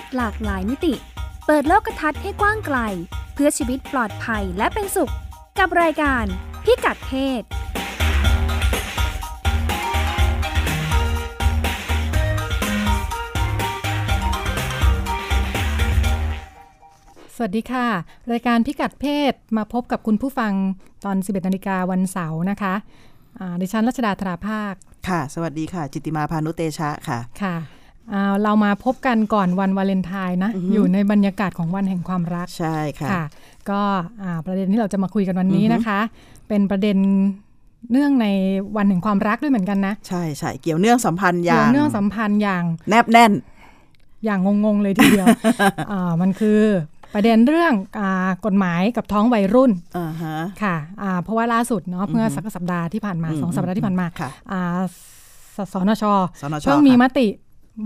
ศหลากหลายมิติ เปิดโลกทัศน์ให้กว้างไกล เพื่อชีวิตปลอดภัยและเป็นสุข กับรายการพิกัดเพศสวัสดีค่ะ รายการพิกัดเพศมาพบกับคุณผู้ฟังตอน 11นาฬิกาวันเสาร์นะคะอ่าดิฉันรัชดาธราภาค ค่ะ สวัสดีค่ะ จิตติมาพานุเตชะค่ะ ค่ะอ่า เรามาพบกันก่อนวันวาเลนไทน์นะ อยู่ในบรรยากาศของวันแห่งความรัก ใช่ค่ะค่ะก็อ่าประเด็นที่เราจะมาคุยกันวันนี้นะคะ เป็นประเด็นเนื่องในวันแห่งความรักด้วยเหมือนกันนะ ใช่ใช่เกี่ยวเนื่องสัมพันธ์อเกี่ยย่าวงเนื่องสัมพันธ์อย่างแนบแน่น อย่างงงๆเลยทีเดียวอ่ามันคือประเด็นเรื่องอากฎหมายกับท้องวัยรุ่นอ่าฮะค่ะอ่าเพราะว่าล่าสุดเนาะเมื่อสักสัปดาห์ที่ผ่านมาอืมสองสัปดาห์ที่ผ่านมาค่ะอ่าสสนชสนชเพิ่งมีค่ะมติ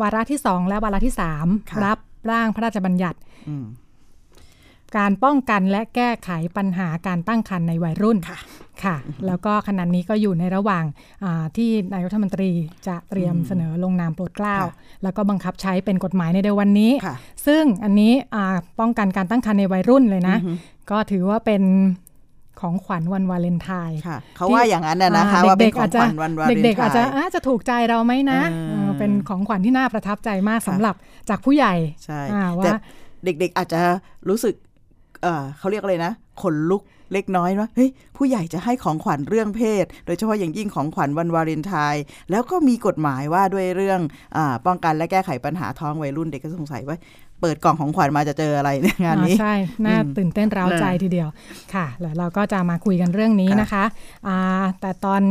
วาระที่สองและวาระที่สามค่ะรับร่างพระราชบัญญัติอืมการป้องกันและแก้ไขปัญหาการตั้งครรภ์ในวัยรุ่นค่ะค่ะ แล้วก็ขณะนี้ก็อยู่ในระหว่างอ่าที่นายกรัฐมนตรีจะเตรียมเสนอลงนามโปรดเกล้าค่ะแล้วก็บังคับใช้เป็นกฎหมายในเดือนวันนี้ค่ะซึ่งอันนี้อ่าป้องกันการตั้งครรภ์ในวัยรุ่นเลยนะอือฮึก็ถือว่าเป็น ของขวัญวันวาเลนไทน์ค่ะเขาว่าอย่างนั้นน่ะนะคะอ่ว่าเป็นด็กขๆองอาจจะขวัญวันวาเลนไทน์เด็กๆอาจจะอาจจะถูกใจเราไหมนะเออเออเป็นของขวัญที่น่าประทับใจมากสำหรับจากผู้ใหญ่ใช่อ่าแต่ว่าเด็กๆอาจจะรู้สึกเออเขาเรียกอะไรนะขนลุกเล็กน้อยว่าเฮ้ยผู้ใหญ่จะให้ของขวัญเรื่องเพศ โดยเฉพาะอย่างยิ่งของขวัญวันวาเลนไทน์แล้วก็มีกฎหมายว่าด้วยเรื่องอาป้องกันและแก้ไขปัญหาท้องวัยรุ่นเด็กก็สงสัยว่า เปิดกล่องของขวัญมาจะเจออะไรในยงานนี้อ่าใช่ น่าอืมตื่นเต้นร้าวใจเออทีเดียวค่ะ แล้วเราก็จะมาคุยกันเรื่องนี้ค่ะนะคะอ่าแต่ตอน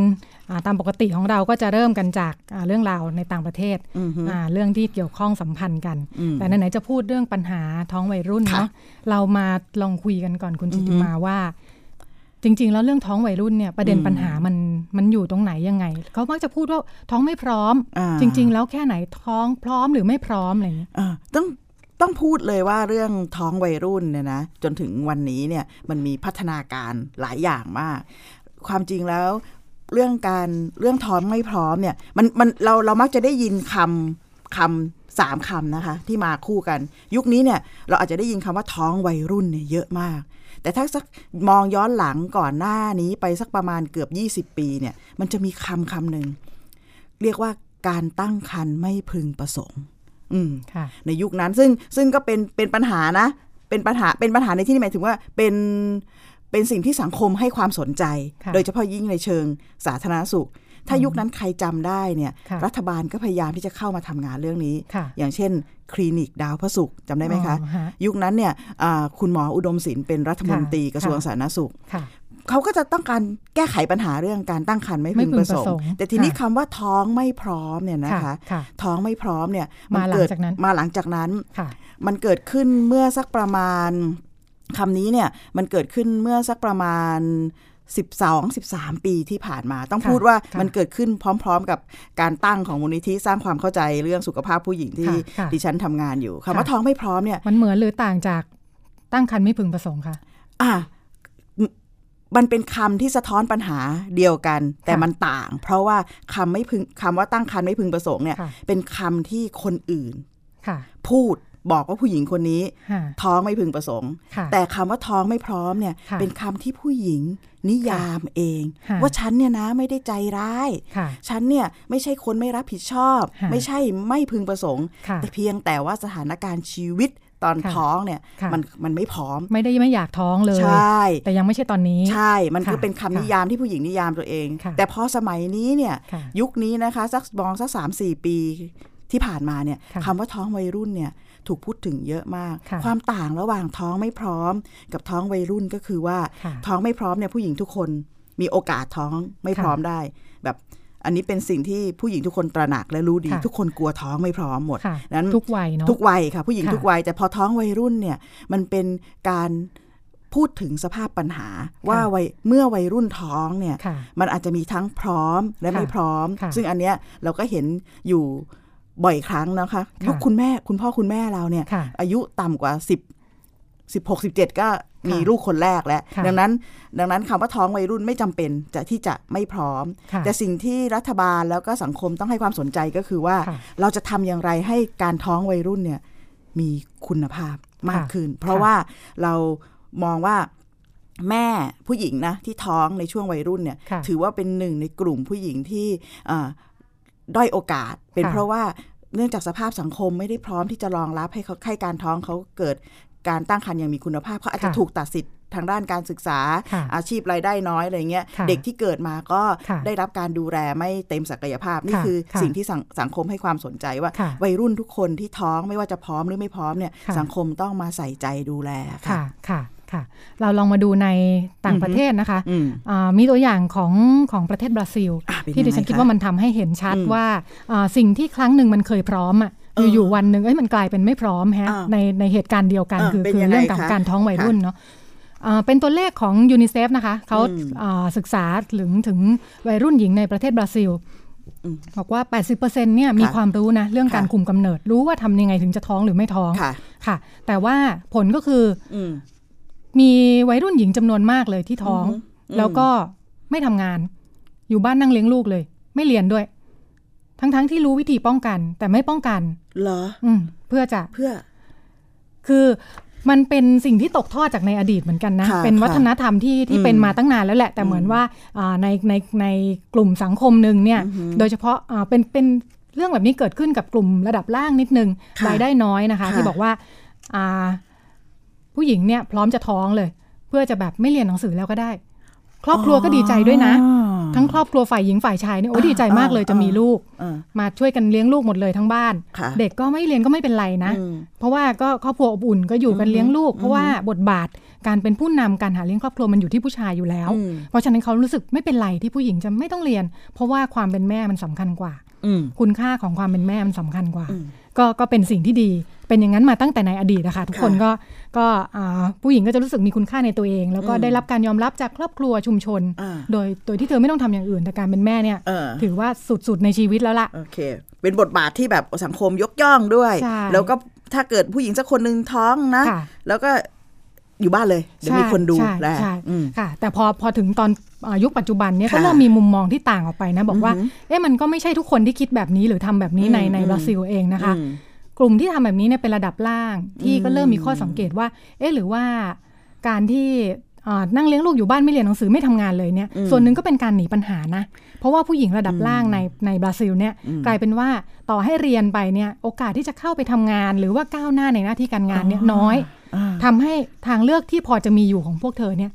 อาตามปกติของเราก็จะเริ่มกันจากอ่าเรื่องราวในต่างประเทศอือฮึอ่าเรื่องที่เกี่ยวข้องสัมพันธ์กันอืมแต่ไหนๆจะพูดเรื่องปัญหาท้องวัยรุ่นค่ะเนาะเรามาลองคุยกันก่อนคุณจิตติอือฮึมาว่าจริง ๆ แล้วเรื่องท้องวัยรุ่นเนี่ยประเด็นอืมปัญหามันมันอยู่ตรงไหนยังไง เขามักจะพูดว่าท้องไม่พร้อมอ่าจริง ๆ แล้วแค่ไหนท้องพร้อมหรือไม่พร้อมอะไรอย่างเงี้ยเออต้อง ต้องพูดเลยว่าเรื่องท้องวัยรุ่นเนี่ยนะจนถึงวันนี้เนี่ยมันมีพัฒนาการหลายอย่างมาก ความจริงแล้วเรื่องการเรื่องท้องไม่พร้อมเนี่ยมันมันเราเรามักจะได้ยินคำคำสามคำนะคะ ที่มาคู่กัน ยุคนี้เนี่ยเราอาจจะได้ยินคำว่าท้องวัยรุ่นเนี่ยเยอะมาก แต่ถ้าสักมองย้อนหลังก่อนหน้านี้ไปสักประมาณเกือบ 20 ปีเนี่ยมันจะมีคำคำหนึ่งเรียกว่าการตั้งครรภ์ไม่พึงประสงค์ อืมค่ะในยุคนั้นซึ่งซึ่งก็เป็นเป็นปัญหานะ เป็นปัญหาเป็นปัญหาในที่นี้หมายถึงว่าเป็นเป็นสิ่งที่สังคมให้ความสนใจค่ะโดยเฉพาะยิ่งในเชิงสาธารณสุข ถ้ายุคนั้นใครจำได้เนี่ยค่ะรัฐบาลก็พยายามที่จะเข้ามาทำงานเรื่องนี้ค่ะอย่างเช่น คลินิกดาวพระศุกร์จำได้ไหมคะอ๋อฮะยุคนั้นเนี่ยอ่าคุณหมออุดมศิลป์เป็นรัฐมนตรีค่ะกระทรวงค่ะสาธารณสุขค่ะ เขาก็จะต้องการแก้ไขปัญหาเรื่องการตั้งครรภ์ไม่พึงไม่พึงประสงประสงค์ค์แต่ทีนี้ค่ะคำว่าท้องไม่พร้อมเนี่ยนะคะค่ะท้องไม่พร้อมเนี่ยมาหลังเกิดจากนั้นมาหลังจากนั้นค่ะมันเกิดขึ้นเมื่อสักประมาณคำนี้เนี่ยมันเกิดขึ้นเมื่อสักประมาณ12 13 ปีที่ผ่านมา ต้องค่ะพูดว่าค่ะมันเกิดขึ้นพร้อม ๆ กับการตั้งของมูลนิธิสร้างความเข้าใจเรื่องสุขภาพผู้หญิงที่ค่ะค่ะดิฉันทำงานอยู่คำว่าค่ะท้องไม่พร้อมเนี่ยมันเหมือนหรือต่างจากตั้งครรภ์ไม่พึงประสงค์ค่ะ อะม มันเป็นคำที่สะท้อนปัญหาเดียวกัน แต่ค่ะมันต่าง เพราะว่าคำไม่พึงคำว่าตั้งครรภ์ไม่พึงประสงค์เนี่ยค่ะเป็นคำที่คนอื่นค่ะพูดบอกว่าผู้หญิงคนนี้ค่ะท้องไม่พึงประสงค์ค่ะแต่คำว่าท้องไม่พร้อมเนี่ยค่ะเป็นคำที่ผู้หญิงนิยามเองค่ะว่าฉันเนี่ยนะไม่ได้ใจร้ายค่ะฉันเนี่ยไม่ใช่คนไม่รับผิดชอบค่ะไม่ใช่ไม่พึงประสงค์ค่ะแต่เพียงแต่ว่าสถานการณ์ชีวิต ตอนค่ะท้องเนี่ยค่ะมันมันไม่พร้อม ไม่ได้ไม่อยากท้องเลย ใช่ แต่ยังไม่ใช่ตอนนี้ ใช่ มันคือค่ะเป็นคำนิยามที่ผู้หญิงนิยามตัวเองค่ะแต่พอสมัยนี้เนี่ยค่ะยุคนี้นะคะสักมองสักสามสี่ปีที่ผ่านมาเนี่ยค่ะคำว่าท้องวัยรุ่นเนี่ยถูกพูดถึงเยอะมากค่ะความต่างระหว่างท้องไม่พร้อม กับท้องวัยรุ่นก็คือว่าค่ะท้องไม่พร้อมเนี่ยผู้หญิงทุกคนมีโอกาสท้องไม่พร้อมได้แบบ อันนี้เป็นสิ่งที่ผู้หญิงทุกคนตระหนักและรู้ดีค่ะทุกคนกลัวท้องไม่พร้อมหมดค่ะนั้นทุกวัยเนาะทุกวัยค่ะ ผู้หญิงค่ะทุกวัยแต่พอท้องวัยรุ่นเนี่ยมันเป็นการพูดถึงสภาพปัญหาว่าวัยเมื่อวัยรุ่นท้องเนี่ยค่ะมันอาจจะมีทั้งพร้อมและค่ะไม่พร้อมค่ะซึ่งอันเนี้ยเราก็เห็นอยู่บ่อยครั้งนะคะค่ะยุคคุณแม่คุณพ่อคุณแม่เราเนี่ยค่ะอายุต่ำกว่าสิบสิบหกสิบเจ็ดก็ มีค่ะลูกคนแรกแล้วค่ะดังนั้น ดังนั้นคำว่าท้องวัยรุ่นไม่จำเป็นจะที่จะไม่พร้อมค่ะแต่สิ่งที่รัฐบาลแล้วก็สังคมต้องให้ความสนใจก็คือว่าค่ะเราจะทำอย่างไรให้การท้องวัยรุ่นเนี่ยมีคุณภาพมากค่ะขึ้น เพราะค่ะว่าเรามองว่าแม่ผู้หญิงนะที่ท้องในช่วงวัยรุ่นเนี่ยค่ะถือว่าเป็นหนึ่งในกลุ่มผู้หญิงที่อ่าด้อยโอกาส เป็นค่ะเพราะว่าเนื่องจากสภาพสังคมไม่ได้พร้อมที่จะรองรับให้เขาให้การท้องเขาเกิด การตั้งครรภ์อย่างมีคุณภาพเขาอาจจะค่ะถูกตัดสิทธิ์ทางด้านการศึกษาค่ะอาชีพรายได้น้อยอะไรเงี้ยค่ะเด็กที่เกิดมาก็ค่ะได้รับการดูแลไม่เต็มศักยภาพ นี่ค่ะคือค่ะสิ่งที่สังสังคมให้ความสนใจว่าค่ะวัยรุ่นทุกคนที่ท้องไม่ว่าจะพร้อมหรือไม่พร้อมเนี่ยค่ะสังคมต้องมาใส่ใจดูแลค่ะค่ะค่ะเราลองมาดูในต่างประเทศนะคะอืมอ่ามีตัวอย่างของของประเทศบราซิลอะเป็นที่ดิฉันยังไงคิดคะว่ามันทำให้เห็นชัดอืมว่าอ่าสิ่งที่ครั้งหนึ่งมันเคยพร้อมอะเอออยู่ๆวันหนึ่งเอ้ยมันกลายเป็นไม่พร้อมฮะอ้าวในในเหตุการณ์เดียวกันเออคือเป็นคือยังไงเรื่องของคะการท้องวัยค่ะรุ่นเนาะอ่าเป็นตัวเลขของยูนิเซฟนะคะเขาอืมอ่าศึกษาถึงถึงวัยรุ่นหญิงในประเทศบราซิลอืมบอกว่า 80%เนี่ยมีค่ะความรู้นะ เรื่องการค่ะคุมกำเนิด รู้ว่าทำยังไงถึงจะท้องหรือไม่ท้องค่ะค่ะ แต่ว่าผลก็คืออืมมีวัยรุ่นหญิงจำนวนมากเลยที่ท้องอือหือแล้วก็ไม่ทำงาน อยู่บ้านนั่งเลี้ยงลูกเลย ไม่เรียนด้วย ทั้งๆที่รู้วิธีป้องกัน แต่ไม่ป้องกัน เหรอ อืมเพื่อจะเพื่อ คือมันเป็นสิ่งที่ตกทอดจากในอดีตเหมือนกันนะค่ะเป็นวัฒนธรรมที่ที่อืมเป็นมาตั้งนานแล้วแหละ แต่เหมือนว่าอ่าในในในกลุ่มสังคมหนึ่งเนี่ยอือหือโดยเฉพาะอ่าเป็นเป็นเรื่องแบบนี้เกิดขึ้นกับกลุ่มระดับล่างนิดนึงค่ะรายได้น้อยนะคะค่ะที่บอกว่าอ่าผู้หญิงเนี่ยพร้อมจะท้องเลย เพื่อจะแบบไม่เรียนหนังสือแล้วก็ได้ ครอบครัวก็ดีใจด้วยนะอ๋อ ทั้งครอบครัวฝ่ายหญิงฝ่ายชายเนี่ยโอ้อ่าดีใจมากเลยอ่าจะมีลูกเออมาช่วยกันเลี้ยงลูกหมดเลยทั้งบ้านค่ะเด็กก็ไม่เรียนก็ไม่เป็นไรนะอืมเพราะว่าก็ครอบครัวอบอุ่นก็อยู่กันอือฮึเลี้ยงลูก เพราะว่าอือฮึบทบาทการเป็นผู้นำการหาเลี้ยงครอบครัวมันอยู่ที่ผู้ชายอยู่แล้วอืมเพราะฉะนั้นเขารู้สึกไม่เป็นไรที่ผู้หญิงจะไม่ต้องเรียน เพราะว่าความเป็นแม่มันสำคัญกว่าอืมคุณค่าของความเป็นแม่มันสำคัญกว่าอืม ก็ก็เป็นสิ่งที่ดี เป็นอย่างนั้นมาตั้งแต่ในอดีตนะคะทุกคนค่ะก็ก็อ่าผู้หญิงก็จะรู้สึกมีคุณค่าในตัวเอง แล้วก็อืมได้รับการยอมรับจากครอบครัวชุมชนอ่าโดยโดยที่เธอไม่ต้องทำอย่างอื่นแต่การเป็นแม่เนี่ยเออถือว่าสุดๆในชีวิตแล้วล่ะโอเค เป็นบทบาทที่แบบสังคมยกย่องด้วยใช่แล้วก็ถ้าเกิดผู้หญิงสักคนหนึ่งท้องนะค่ะแล้วก็ อยู่บ้านเลยเดี๋ยวมีคนดูใช่แลใช่อืมค่ะ แต่พอพอถึงตอนอายุคปัจจุบันเนี่ยค่ะก็เริ่มมีมุมมองที่ต่างออกไปนะ บอกว่าอือหือเอ๊ะมันก็ไม่ใช่ทุกคนที่คิดแบบนี้หรือทำแบบนี้ในอืมในอืมบราซิลเองนะคะอืมกลุ่มที่ทำแบบนี้เนี่ยเป็นระดับล่าง ที่ก็เริ่มมีข้ออืมสังเกตว่า เอ๊ะหรือว่าการที่อ่านั่งเลี้ยงลูกอยู่บ้านไม่เรียนหนังสือไม่ทำงานเลยเนี่ย ส่วนหนึ่งก็เป็นการหนีปัญหานะ เพราะว่าผู้หญิงระดับล่างในในบราซิลเนี่ยกลายเป็นว่าต่อให้เรียนไปเนี่ยโอกาสที่จะเข้าไปทำงาน หรือว่าก้าวหน้าในหน้าที่การงานเนี่ยน้อย อ่าทำให้ทางเลือกที่พอจะมีอยู่ของพวกเธอเนี่ย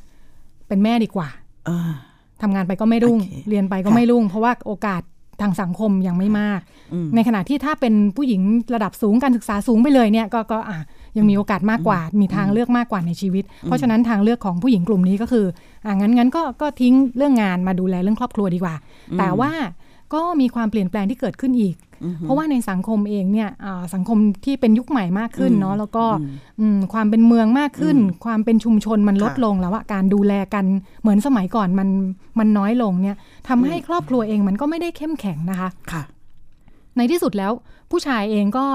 เป็นแม่ดีกว่าอ่าทำงานไปก็ไม่รุ่งโอเคเรียนไปก็ค่ะไม่รุ่ง เพราะว่าโอกาสทางสังคมยังไม่มากอืมในขณะที่ถ้าเป็นผู้หญิงระดับสูงการศึกษาสูงไปเลยเนี่ยก็ก็อะยังมีโอกาสมากกว่า มีทางเลือกมากกว่าในชีวิต เพราะฉะนั้นทางเลือกของผู้หญิงกลุ่มนี้ก็คืออะงั้นงั้นก็ก็ทิ้งเรื่องงานมาดูแลเรื่องครอบครัวดีกว่า แต่ว่าก็มีความเปลี่ยนแปลงที่เกิดขึ้นอีก เพราะว่าในสังคมเองเนี่ยอ่าสังคมที่เป็นยุคใหม่มากขึ้นเนาะแล้วก็อืมความเป็นเมืองมากขึ้น ความเป็นชุมชนมันลดค่ะลงแล้วอะการดูแลกันเหมือนสมัยก่อนมันมันน้อยลงเนี่ยทำให้ครอบครัวเองมันก็ไม่ได้เข้มแข็งนะคะค่ะ ในที่สุดแล้วผู้ชายเองก็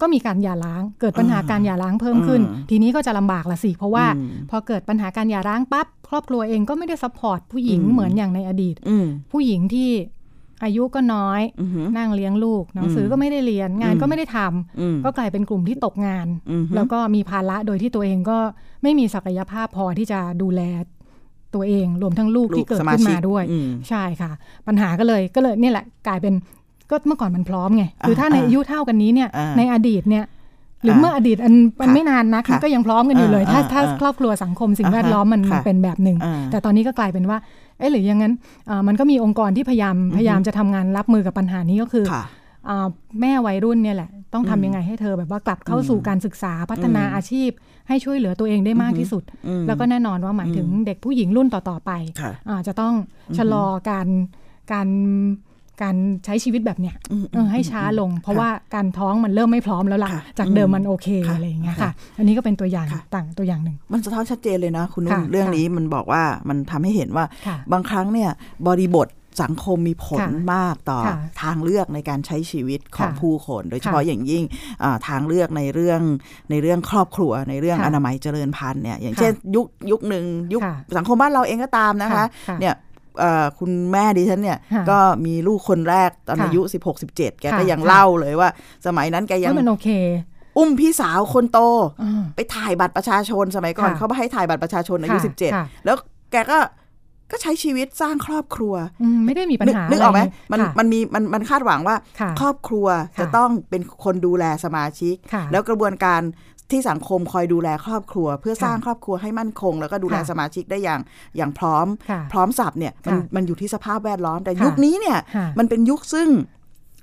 ก็มีการหย่าร้าง เกิดปัญหาอ่าการหย่าร้างเพิ่มขึ้นอืมทีนี้ก็จะลำบากละสิ เพราะว่าอืมพอเกิดปัญหาการหย่าร้างปั๊บครอบครัวเองก็ไม่ได้ support ผู้หญิงอืมเหมือนอย่างในอดีตอืมผู้หญิงที่ อายุก็น้อยอือหือนั่งเลี้ยงลูกหนังสือก็ไม่ได้เรียนงานก็ไม่ได้ทำอืมก็กลายเป็นกลุ่มที่ตกงานอือหือแล้วก็มีภาระโดยที่ตัวเองก็ไม่มีศักยภาพพอที่จะดูแลตัวเองรวมทั้งลูกลูที่กเกิดสมาขึ้นชิกมาด้วยอืมใช่ค่ะ ปัญหาก็เลยก็เลยเนี่ยแหละกลายเป็นก็เมื่อก่อนมันพร้อมไงคือถ้าอ่าในอายุเท่ากันนี้เนี่ยอ่าในอดีตเนี่ย หรืออาเมื่ออดีตอันมันค่ะไม่นานนักค่ะมันก็ยังพร้อมกันอยู่เลยอ่าถ้าอ่าถ้าอ่าครอบครัวสังคมสิ่งอ่าฮะแวดล้อมมันค่ะเป็นแบบหนึ่งอ่าแต่ตอนนี้ก็กลายเป็นว่าเอ๊ะหรืออย่างนั้นอ่ามันก็มีองค์กรที่พยายามพยายามจะทำงานรับมือกับปัญหานี้ก็คือค่ะอ่าแม่วัยรุ่นเนี่ยแหละต้องทำยังไงให้เธอแบบว่ากลับเข้าสู่การศึกษาพัฒนาอืมอาชีพ ให้ช่วยเหลือตัวเองได้มากที่สุดอืมแล้วก็แน่นอนว่าหมายถึงเด็กผู้หญิงรุ่นต่อๆไปค่ะอ่าจะต้องชะลอการการ การใช้ชีวิตแบบเนี้ยอืมเออให้ช้าลง เพราะว่าการท้องมันเริ่มไม่พร้อมแล้วล่ะค่ะจากเดิมมันโอเคค่ะอะไรอย่างเงี้ยค่ะค่ะ อันนี้ก็เป็นตัวอย่างค่ะต่างตัวอย่างหนึ่ง มันสะท้อนชัดเจนเลยนะคุณนุ่นค่ะเรื่องนี้มันบอกว่ามันทำให้เห็นว่าค่ะบางครั้งเนี่ยบริบทสังคมมีผลค่ะมากต่อค่ะทางเลือกในการใช้ชีวิตของค่ะผู้คน โดยเฉพาะค่ะอย่างยิ่งอ่าทางเลือกในเรื่องในเรื่องครอบครัวในเรื่องค่ะอนามัยเจริญพันธุ์เนี่ยอย่างค่ะเช่นยุคยุคหนึ่งยุคค่ะสังคมบ้านเราเองก็ตามนะคะค่ะค่ะเนี่ยเอ่อ คุณแม่ดิฉันเนี่ยค่ะก็มีลูกคนแรกตอนค่ะอายุ 16 17 แกก็ค่ะยังค่ะเล่าเลยว่า สมัยนั้นแกยังว่ามันโอเคอุ้มพี่สาวคนโตอ่าไปถ่ายบัตรประชาชนสมัยก่อนค่ะเขาไม่ให้ถ่ายบัตรประชาชนอายุค่ะสิบเจ็ดค่ะแล้วแกก็ก็ใช้ชีวิตสร้างครอบครัวอืมไม่ได้มีปัญหานึกออกไหมะรมันค่ะมันมีมันมันคาดหวังว่าค่ะครอบครัวค่ะจะต้องเป็นคนดูแลสมาชิกค่ะแล้วกระบวนการ ที่สังคมคอยดูแลครอบครัว เพื่อค่ะสร้างครอบครัวให้มั่นคง แล้วก็ดูแลค่ะสมาชิกได้อย่างอย่างพร้อมค่ะพร้อมสับเนี่ยมันค่ะมันอยู่ที่สภาพแวดล้อม แต่ค่ะยุคนี้เนี่ยค่ะมันเป็นยุคซึ่ง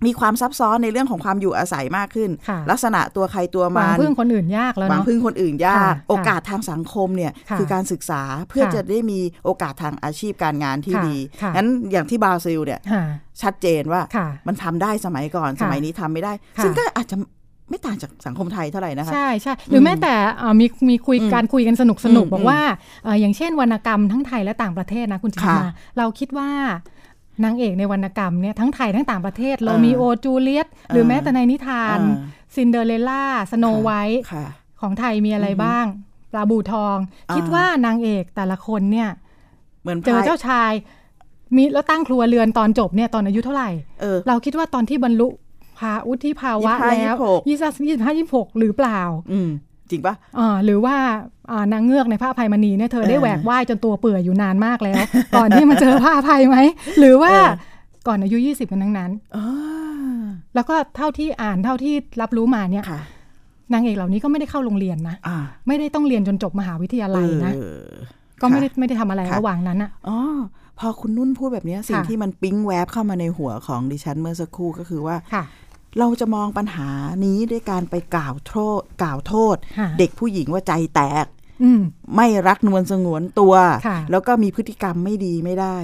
มีความซับซ้อนในเรื่องของความอยู่อาศัยมากขึ้นค่ะลักษณะตัวใครตัวหวัมังนพึ่งคนอื่นยากแล้วหวังเนาะพึ่งคนอื่นยากค่ะโอกาสทางสังคมเนี่ยค่ะคือการศึกษาเพื่อค่ะจะได้มีโอกาสทางอาชีพการงานที่ค่ะดีค่ะงั้นอย่างที่บราซิลเนี่ยค่ะชัดเจนว่าค่ะมันทำได้สมัยก่อนค่ะสมัยนี้ทำไม่ได้ค่ะซึ่งก็อาจจะ ไม่ต่างจากสังคมไทยเท่าไหร่นะคะ ใช่ใช่หรือแม้แต่เอ่อมีมีคุยอืมการคุยกันสนุกสนุกอืมบอกว่าเอ่ออย่างเช่นวรรณกรรมทั้งไทยและต่างประเทศนะคุณจิตค่ะมาเราคิดว่านางเอกในวรรณกรรมเนี่ยทั้งไทยทั้งต่างประเทศโรเออมีโอจูเลียตหรือเออแม้แต่ในนิทานเออซินเดอเรลล่า สโนไวท์ค่ะของไทยมีอะไรบ้างปลาบูทองอ่าคิดว่านางเอกแต่ละคนเนี่ยเหมือนเจอพายเจ้าชายมีแล้วตั้งครัวเรือนตอนจบเนี่ยตอนอายุเท่าไหร่เออเราคิดว่าตอนที่บรรลุ ภาวุฒิภาวะ25แล้ว26ยี่สิบยี่สิบห้ายี่สิบหกหรือเปล่า อืมจริงปะอ่าหรือว่าอ่านางเงือกในผ้าอภัยมณีเนี่ยเธอได้เออแหวกว่ายจนตัวเปื่อยอยู่นานมากแล้ว ก่อนที่มาเจอผ้าอภัยไหม หรือว่าเออก่อนอายุ20กันทั้งนั้นอ่าแล้วก็เท่าที่อ่านเท่าที่รับรู้มาเนี่ยค่ะนางเอกเหล่านี้ก็ไม่ได้เข้าโรงเรียนนะอ่าไม่ได้ต้องเรียนจนจบมหาวิทยาลัยนะเออก็ไม่ได้ค่ะไม่ได้ทำอะไรค่ะระหว่างนั้นอะอ๋อพอคุณนุ่นพูดแบบเนี้ยสิ่งค่ะที่มันปิ๊งแวบเข้ามาในหัวของดิฉันเมื่อสักครู่ก็คือว่าค่ะ เราจะมองปัญหานี้ด้วยการไปกล่าวโทษกล่าวโทษค่ะเด็กผู้หญิงว่าใจแตกอืมไม่รักนวลสงวนตัวค่ะแล้วก็มีพฤติกรรมไม่ดีไม่ได้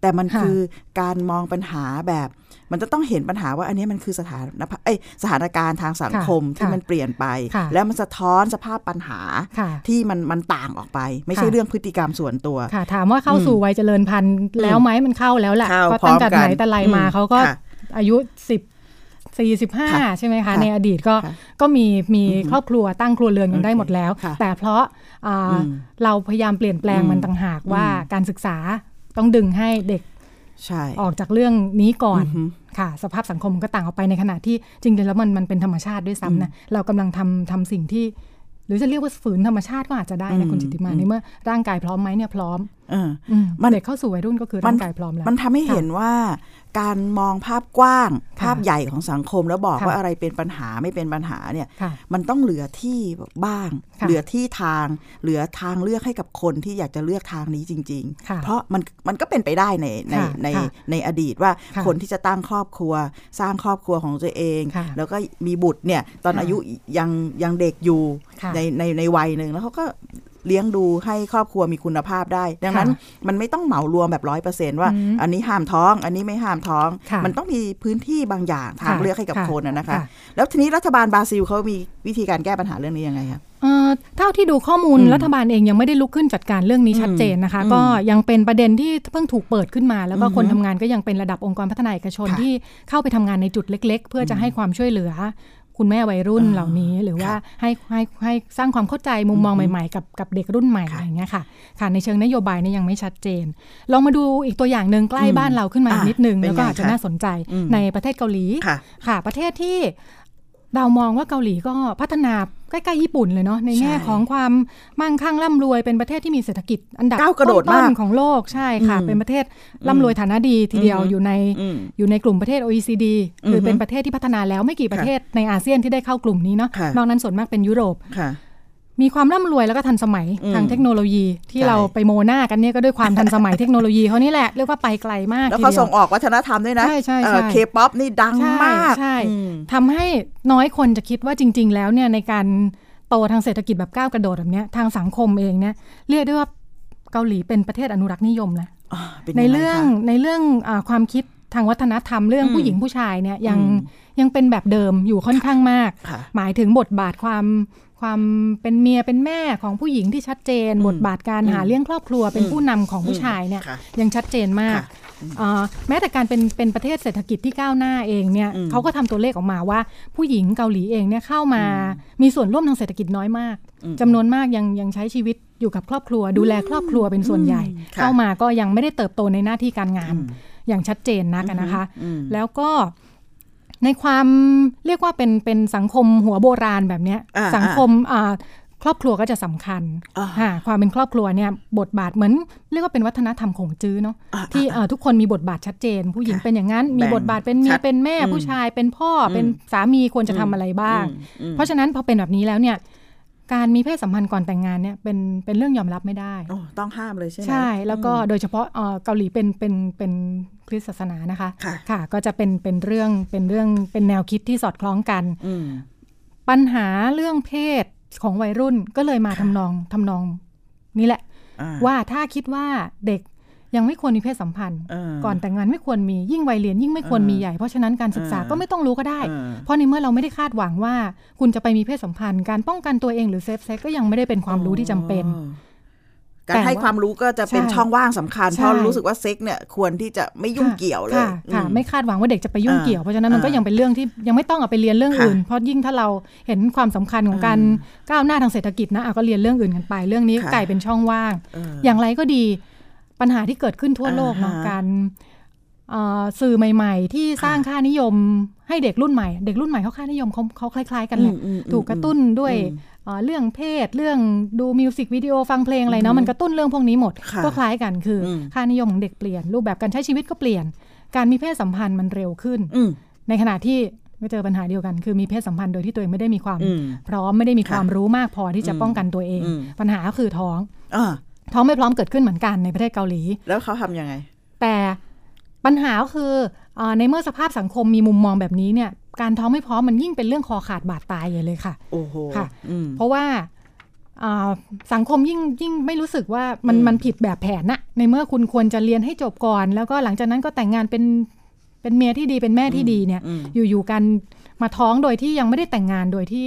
แต่มันค่ะคือการมองปัญหาแบบ มันจะต้องเห็นปัญหาว่าอันนี้มันคือสถานภาพเอ้ยสถานการณ์ทางสังคมค่ะที่มันเปลี่ยนไปค่ะแล้วมันสะท้อนสภาพปัญหาค่ะที่มันมันต่างออกไป ไม่ใช่ค่ะเรื่องพฤติกรรมส่วนตัวค่ะถามว่าเข้าสู่วัยเจริญพันธุ์แล้วไหมมันเข้าแล้วแหละเข้าก็ตั้งแต่พร้อมกันไหนแต่ไรมาอืมเขาก็ค่ะอายุสิบ สี่สิบห้าค่ะใช่ไหมคะค่ะในอดีตก็ค่ะก็มีมีครอบครัวตั้งครัวเรือนกันได้หมดแล้วค่ะแต่เพราะอ่าอืมเราพยายามเปลี่ยนแปลงอืมมันต่างหากว่าอืมการศึกษาต้องดึงให้เด็กใช่ออกจากเรื่องนี้ก่อนอือฮึค่ะ สภาพสังคมมันก็ต่างออกไปในขณะที่จริงๆแล้วมันมันเป็นธรรมชาติด้วยซ้ำนะเรากำลังทำทำสิ่งที่หรือจะเรียกว่าฝืนธรรมชาติก็อาจจะได้อืนะมคุณจิตติมาอืมในเมื่อร่างกายพร้อมไหมเนี่ยพร้อมเอออืมมันเด็กเข้าสู่วัยรุ่นก็คือร่างกายพร้อมแล้ว มันทำให้เห็นว่า การมองภาพกว้างค่ะภาพใหญ่ของสังคมแล้วบอกค่ะว่าอะไรเป็นปัญหาไม่เป็นปัญหาเนี่ยค่ะมันต้องเหลือที่บ้างค่ะเหลือที่ทาง เหลือทางเลือกให้กับคนที่อยากจะเลือกทางนี้จริงค่ะๆเพราะมันมันก็เป็นไปได้ในในค่ะในค่ะในอดีตว่าค่ะคนที่จะตั้งครอบครัว สร้างครอบครัวของตัวเองค่ะแล้วก็มีบุตรเนี่ยตอนค่ะอายุยังยังเด็กอยู่ค่ะในในในวัยหนึ่งแล้วเขาก็ เลี้ยงดูให้ครอบครัวมีคุณภาพได้ ดังนั้นค่ะมันไม่ต้องเหมารวมแบบร้อยเปอร์เซนต์ว่าอืมอันนี้ห้ามท้อง อันนี้ไม่ห้ามท้องค่ะมันต้องมีพื้นที่บางอย่างทางค่ะเลือกให้กับค่ะคนนะนะคะค่ะแล้วทีนี้รัฐบาลบราซิลเขามีวิธีการแก้ปัญหาเรื่องนี้ยังไงคะเอ่อเท่าที่ดูข้อมูลอืมรัฐบาลเองยังไม่ได้ลุกขึ้นจัดการเรื่องนี้อืมชัดเจนนะคะอืมก็ยังเป็นประเด็นที่เพิ่งถูกเปิดขึ้นมา แล้วก็อือฮึคนทำงานก็ยังเป็นระดับองค์กรพัฒนาเอกชนค่ะที่เข้าไปทำงานในจุดเล็ก ๆ เพื่อจะให้ความช่วยเหลือ คุณแม่วัยรุ่นอ่าเหล่านี้หรือว่าค่ะให้ให้ให้สร้างความเข้าใจมุมมองอือฮึใหม่ๆ กับกับเด็กรุ่นใหม่ค่ะอะไรอย่างเงี้ยค่ะค่ะในเชิงนโยบายเนี่ยยังไม่ชัดเจน ลองมาดูอีกตัวอย่างหนึ่งใกล้อืมบ้านเราขึ้นมาอะนิดนึงเป็นแล้วก็ไงอาจจะคะน่าสนใจอืมในประเทศเกาหลีค่ะค่ะ ประเทศที่เรามองว่าเกาหลีก็พัฒนา ใกล้ๆญี่ปุ่นเลยเนาะในแง่ใช่ของความมั่งคั่งร่ำรวยเป็นประเทศที่มีเศรษฐกิจ อันดับก้าวกระโดดต้มานกๆของโลกใช่ค่ะอืมเป็นประเทศร่ำรวยฐานะดีทีเดียวอืมอยู่ในอืมอยู่ในกลุ่มประเทศ OECD หรืออฮึเป็นประเทศที่พัฒนาแล้วไม่กี่ประเทศในอาเซียนที่ได้เข้ากลุ่มนี้เนาะค่ะนอกนั้นส่วนมากเป็นยุโรปค่ะ มีความร่ำรวยแล้วก็ทันสมัยอืมทางเทคโนโลยีที่ใช่เราไปโมหน้ากันเนี่ยก็ด้วยความทันสมัยเทคโนโลยีเขานี่แหละเรียกว่าไปไกลมากแล้วทีเขาเดียส่วงออกวัฒนธรรมด้วยนะใช่ใช่ใช่ K pop นี่ดังใช่มากใช่อืมทำให้น้อยคนจะคิดว่าจริง ๆ แล้วเนี่ยในการโตทางเศรษฐกิจแบบก้าวกระโดดแบบเนี้ยทางสังคมเองเนี่ยเรียกได้ว่าเกาหลีเป็นประเทศอนุรักษ์นิยมนะอ่าป็ยัไในเรื่องคะในเรื่องอาความคิดทางวัฒนธรรมเรื่องอืมผู้หญิงผู้ชายเนี่ยยังอืมยังเป็นแบบเดิมอยู่ค่อนข้างมากค่ะหมายถึงบทบาทความ ความเป็นเมียเป็นแม่ของผู้หญิงที่ชัดเจนอืมบทบาทการอืมหาเลี้ยงครอบครัวเป็นอืมผู้นำของผู้ชายเนี่ยค่ะยังชัดเจนมากค่ะอ่าแม้แต่การเป็นเป็นประเทศเศรษฐกิจที่ก้าวหน้าเองเนี่ยอืมเขาก็ทำตัวเลขออกมาว่า ผู้หญิงเกาหลีเองเนี่ยเข้ามามีส่วนร่วมทางเศรษฐกิจน้อยมากอืมจำนวนมากยังยังใช้ชีวิตอยู่กับครอบครัว ดูแลครอบครัวเป็นส่วนใหญ่อืมค่ะเข้ามาก็ยังไม่ได้เติบโตในหน้าที่การงานอืมอย่างชัดเจนนักอะนะคะอืมแล้วก็ ในความเรียกว่าเป็นเป็นสังคมหัวโบราณแบบเนี้ยอ่าสังคมอ่าครอบครัวก็จะสำคัญอ่าค่ะความเป็นครอบครัวเนี่ยบทบาทเหมือน เรียกว่าเป็นวัฒนธรรมของจื้อเนาะอ่าที่เอ่อทุกคนมีบทบาทชัดเจน ผู้หญิงค่ะเป็นอย่างนั้น มีแบ่งบทบาทเป็นเมีชัยดเป็นแม่อืมผู้ชายเป็นพ่ออมเป็นสามีควรจะทำอะไรบ้างอืมอืมเพราะฉะนั้นพอเป็นแบบนี้แล้วเนี่ย การมีเพศสัมพันธ์ก่อนแต่งงานเนี่ยเป็นเป็นเรื่องยอมรับไม่ได้โอ้ต้องห้ามเลยใช่ไหมใช่ แล้วก็โดยเฉพาะเอ่อเกาหลีเป็นเป็นเป็นคริสต์ศาสนานะคะค่ะก็จะเป็นเป็นเรื่องเป็นเรื่องเป็นแนวคิดที่สอดคล้องกันอืมปัญหาเรื่องเพศของวัยรุ่นก็เลยมาทำนองทำนองนี่แหละอ่าว่าถ้าคิดว่าเด็ก ยังไม่ควรมีเพศสัมพันธ์เออก่อนแต่งงานไม่ควรมียิ่งวัยเรียนยิ่งไม่ควรมีใหญ่เพราะฉะนั้นการศึกษาเออก็ไม่ต้องรู้ก็ได้เออเพราะในเมื่อเราไม่ได้คาดหวังว่า คุณจะไปมีเพศสัมพันธ์ การป้องกันตัวเองหรือ safe sex ก็ยังไม่ได้เป็นความรู้ที่จำเป็นอ๋อการให้ความรู้ก็จะเป็นใช่ช่องว่างสำคัญใช่เพราะรู้สึกว่าเซ็กเนี่ยควรที่จะไม่ยุ่งเกี่ยวเลยค่ะค่ะอืมไม่คาดหวังว่าเด็กจะไปยุ่งอ่าเกี่ยวเพราะฉะนั้นมันก็อ่ายัยังเป็นเรื่องที่ยังไม่ต้องเอาไปเรียนเรื่องค่ะอื่น เพราะยิ่งถ้าเราเห็นความสำคัญของการก้าวหน้าทางเศรษฐกิจนะอะก็เรียนเรื่องอื่นกันไป เรื่องนี้ค่ะกลายเป็นช่องว่างเอออย่างไรก็ดี ปัญหาที่เกิดขึ้นทั่วโลกเนาะอ่าฮะการเอ่อสื่อใหม่ ๆ ที่สร้างค่านิยมให้เด็กรุ่นใหม่ เด็กรุ่นใหม่เขาค่านิยมเขาเขาคล้าย ๆ กันแหละอืมอืมอืมถูกกระตุ้นด้วยอืมเอ่อเรื่องเพศ เรื่องดูมิวสิกวิดีโอฟังเพลงอะไรเนาะมันกระตุ้นเรื่องพวกนี้หมดค่ะก็คล้ายกันคืออมค่านิยมของเด็กเปลี่ยน รูปแบบการใช้ชีวิตก็เปลี่ยน การมีเพศสัมพันธ์มันเร็วขึ้นอืมในขณะที่ก็เจอปัญหาเดียวกัน คือมีเพศสัมพันธ์โดยที่ตัวเองไม่ได้มีความอืมพร้อมไม่ได้มีค่ะความรู้มากพอที่จะอืมป้องกันตัวเองอืมปัญหาก็คือท้องอ่า ท้องไม่พร้อมเกิดขึ้นเหมือนกันในประเทศเกาหลี แล้วเขาทำยังไง แต่ปัญหาก็คือเออในเมื่อสภาพสังคมมีมุมมองแบบนี้เนี่ย การท้องไม่พร้อมมันยิ่งเป็นเรื่องคอขาดบาดตายใหญ่เลยค่ะโอ้โหค่ะอืมเพราะว่าอ่าสังคมยิ่งยิ่งไม่รู้สึกว่ามันอืมมันผิดแบบแผนนะในเมื่อคุณควรจะเรียนให้จบก่อน แล้วก็หลังจากนั้นก็แต่งงานเป็นเป็นเมียที่ดีเป็นแม่ที่ดีเนี่ยอืมอยู่ๆกันมาท้องโดยที่ยังไม่ได้แต่งงานโดยที่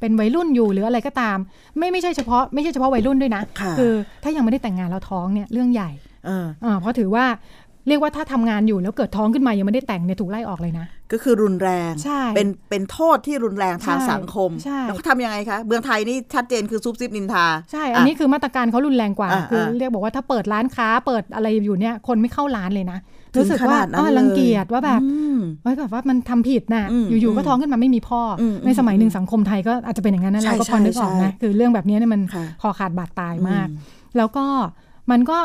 เป็นวัยรุ่นอยู่หรืออะไรก็ตาม ไม่ไม่ใช่เฉพาะไม่ใช่เฉพาะวัยรุ่นด้วยนะค่ะอถ้ายังไม่ได้แต่งงานแล้วท้องเนี่ยเรื่องใหญ่เอออ่าเพราะถือว่า เรียกว่าถ้าทำงานอยู่แล้วเกิดท้องขึ้นมายังไม่ได้แต่งเนี่ยถูกไล่ออกเลยนะ ก็คือรุนแรงใช่เป็นเป็นโทษที่รุนแรงทางใช่สังคมใช่แล้วเขาทำยังไงคะเมืองไทยนี่ชัดเจนคือซุบซิบนินทา ใช่ อันนี้คือมาตรการเขารุนแรงกว่าอ่าคืออ่าเรียกบอกว่าถ้าเปิดร้านค้าเปิดอะไรอยู่เนี่ยคนไม่เข้าร้านเลยนะถึงรู้สึกว่าขนาดนั้นอ้าวเลยรังเกียจว่าแบบอืมเฮ้ยแบบว่ามันทำผิดน่ะอืมอยู่ๆก็ท้องขึ้นมาไม่มีพ่ออมในสมัยหนึ่งสังคมไทยก็อาจจะเป็นอย่างนั้นนะใช่เราก็พอนึกออกใช่นะคือเรื่องแบบนี้เนี่ยมันค่ะคอขาดบาดตายมากอืมแล้วก็มันก็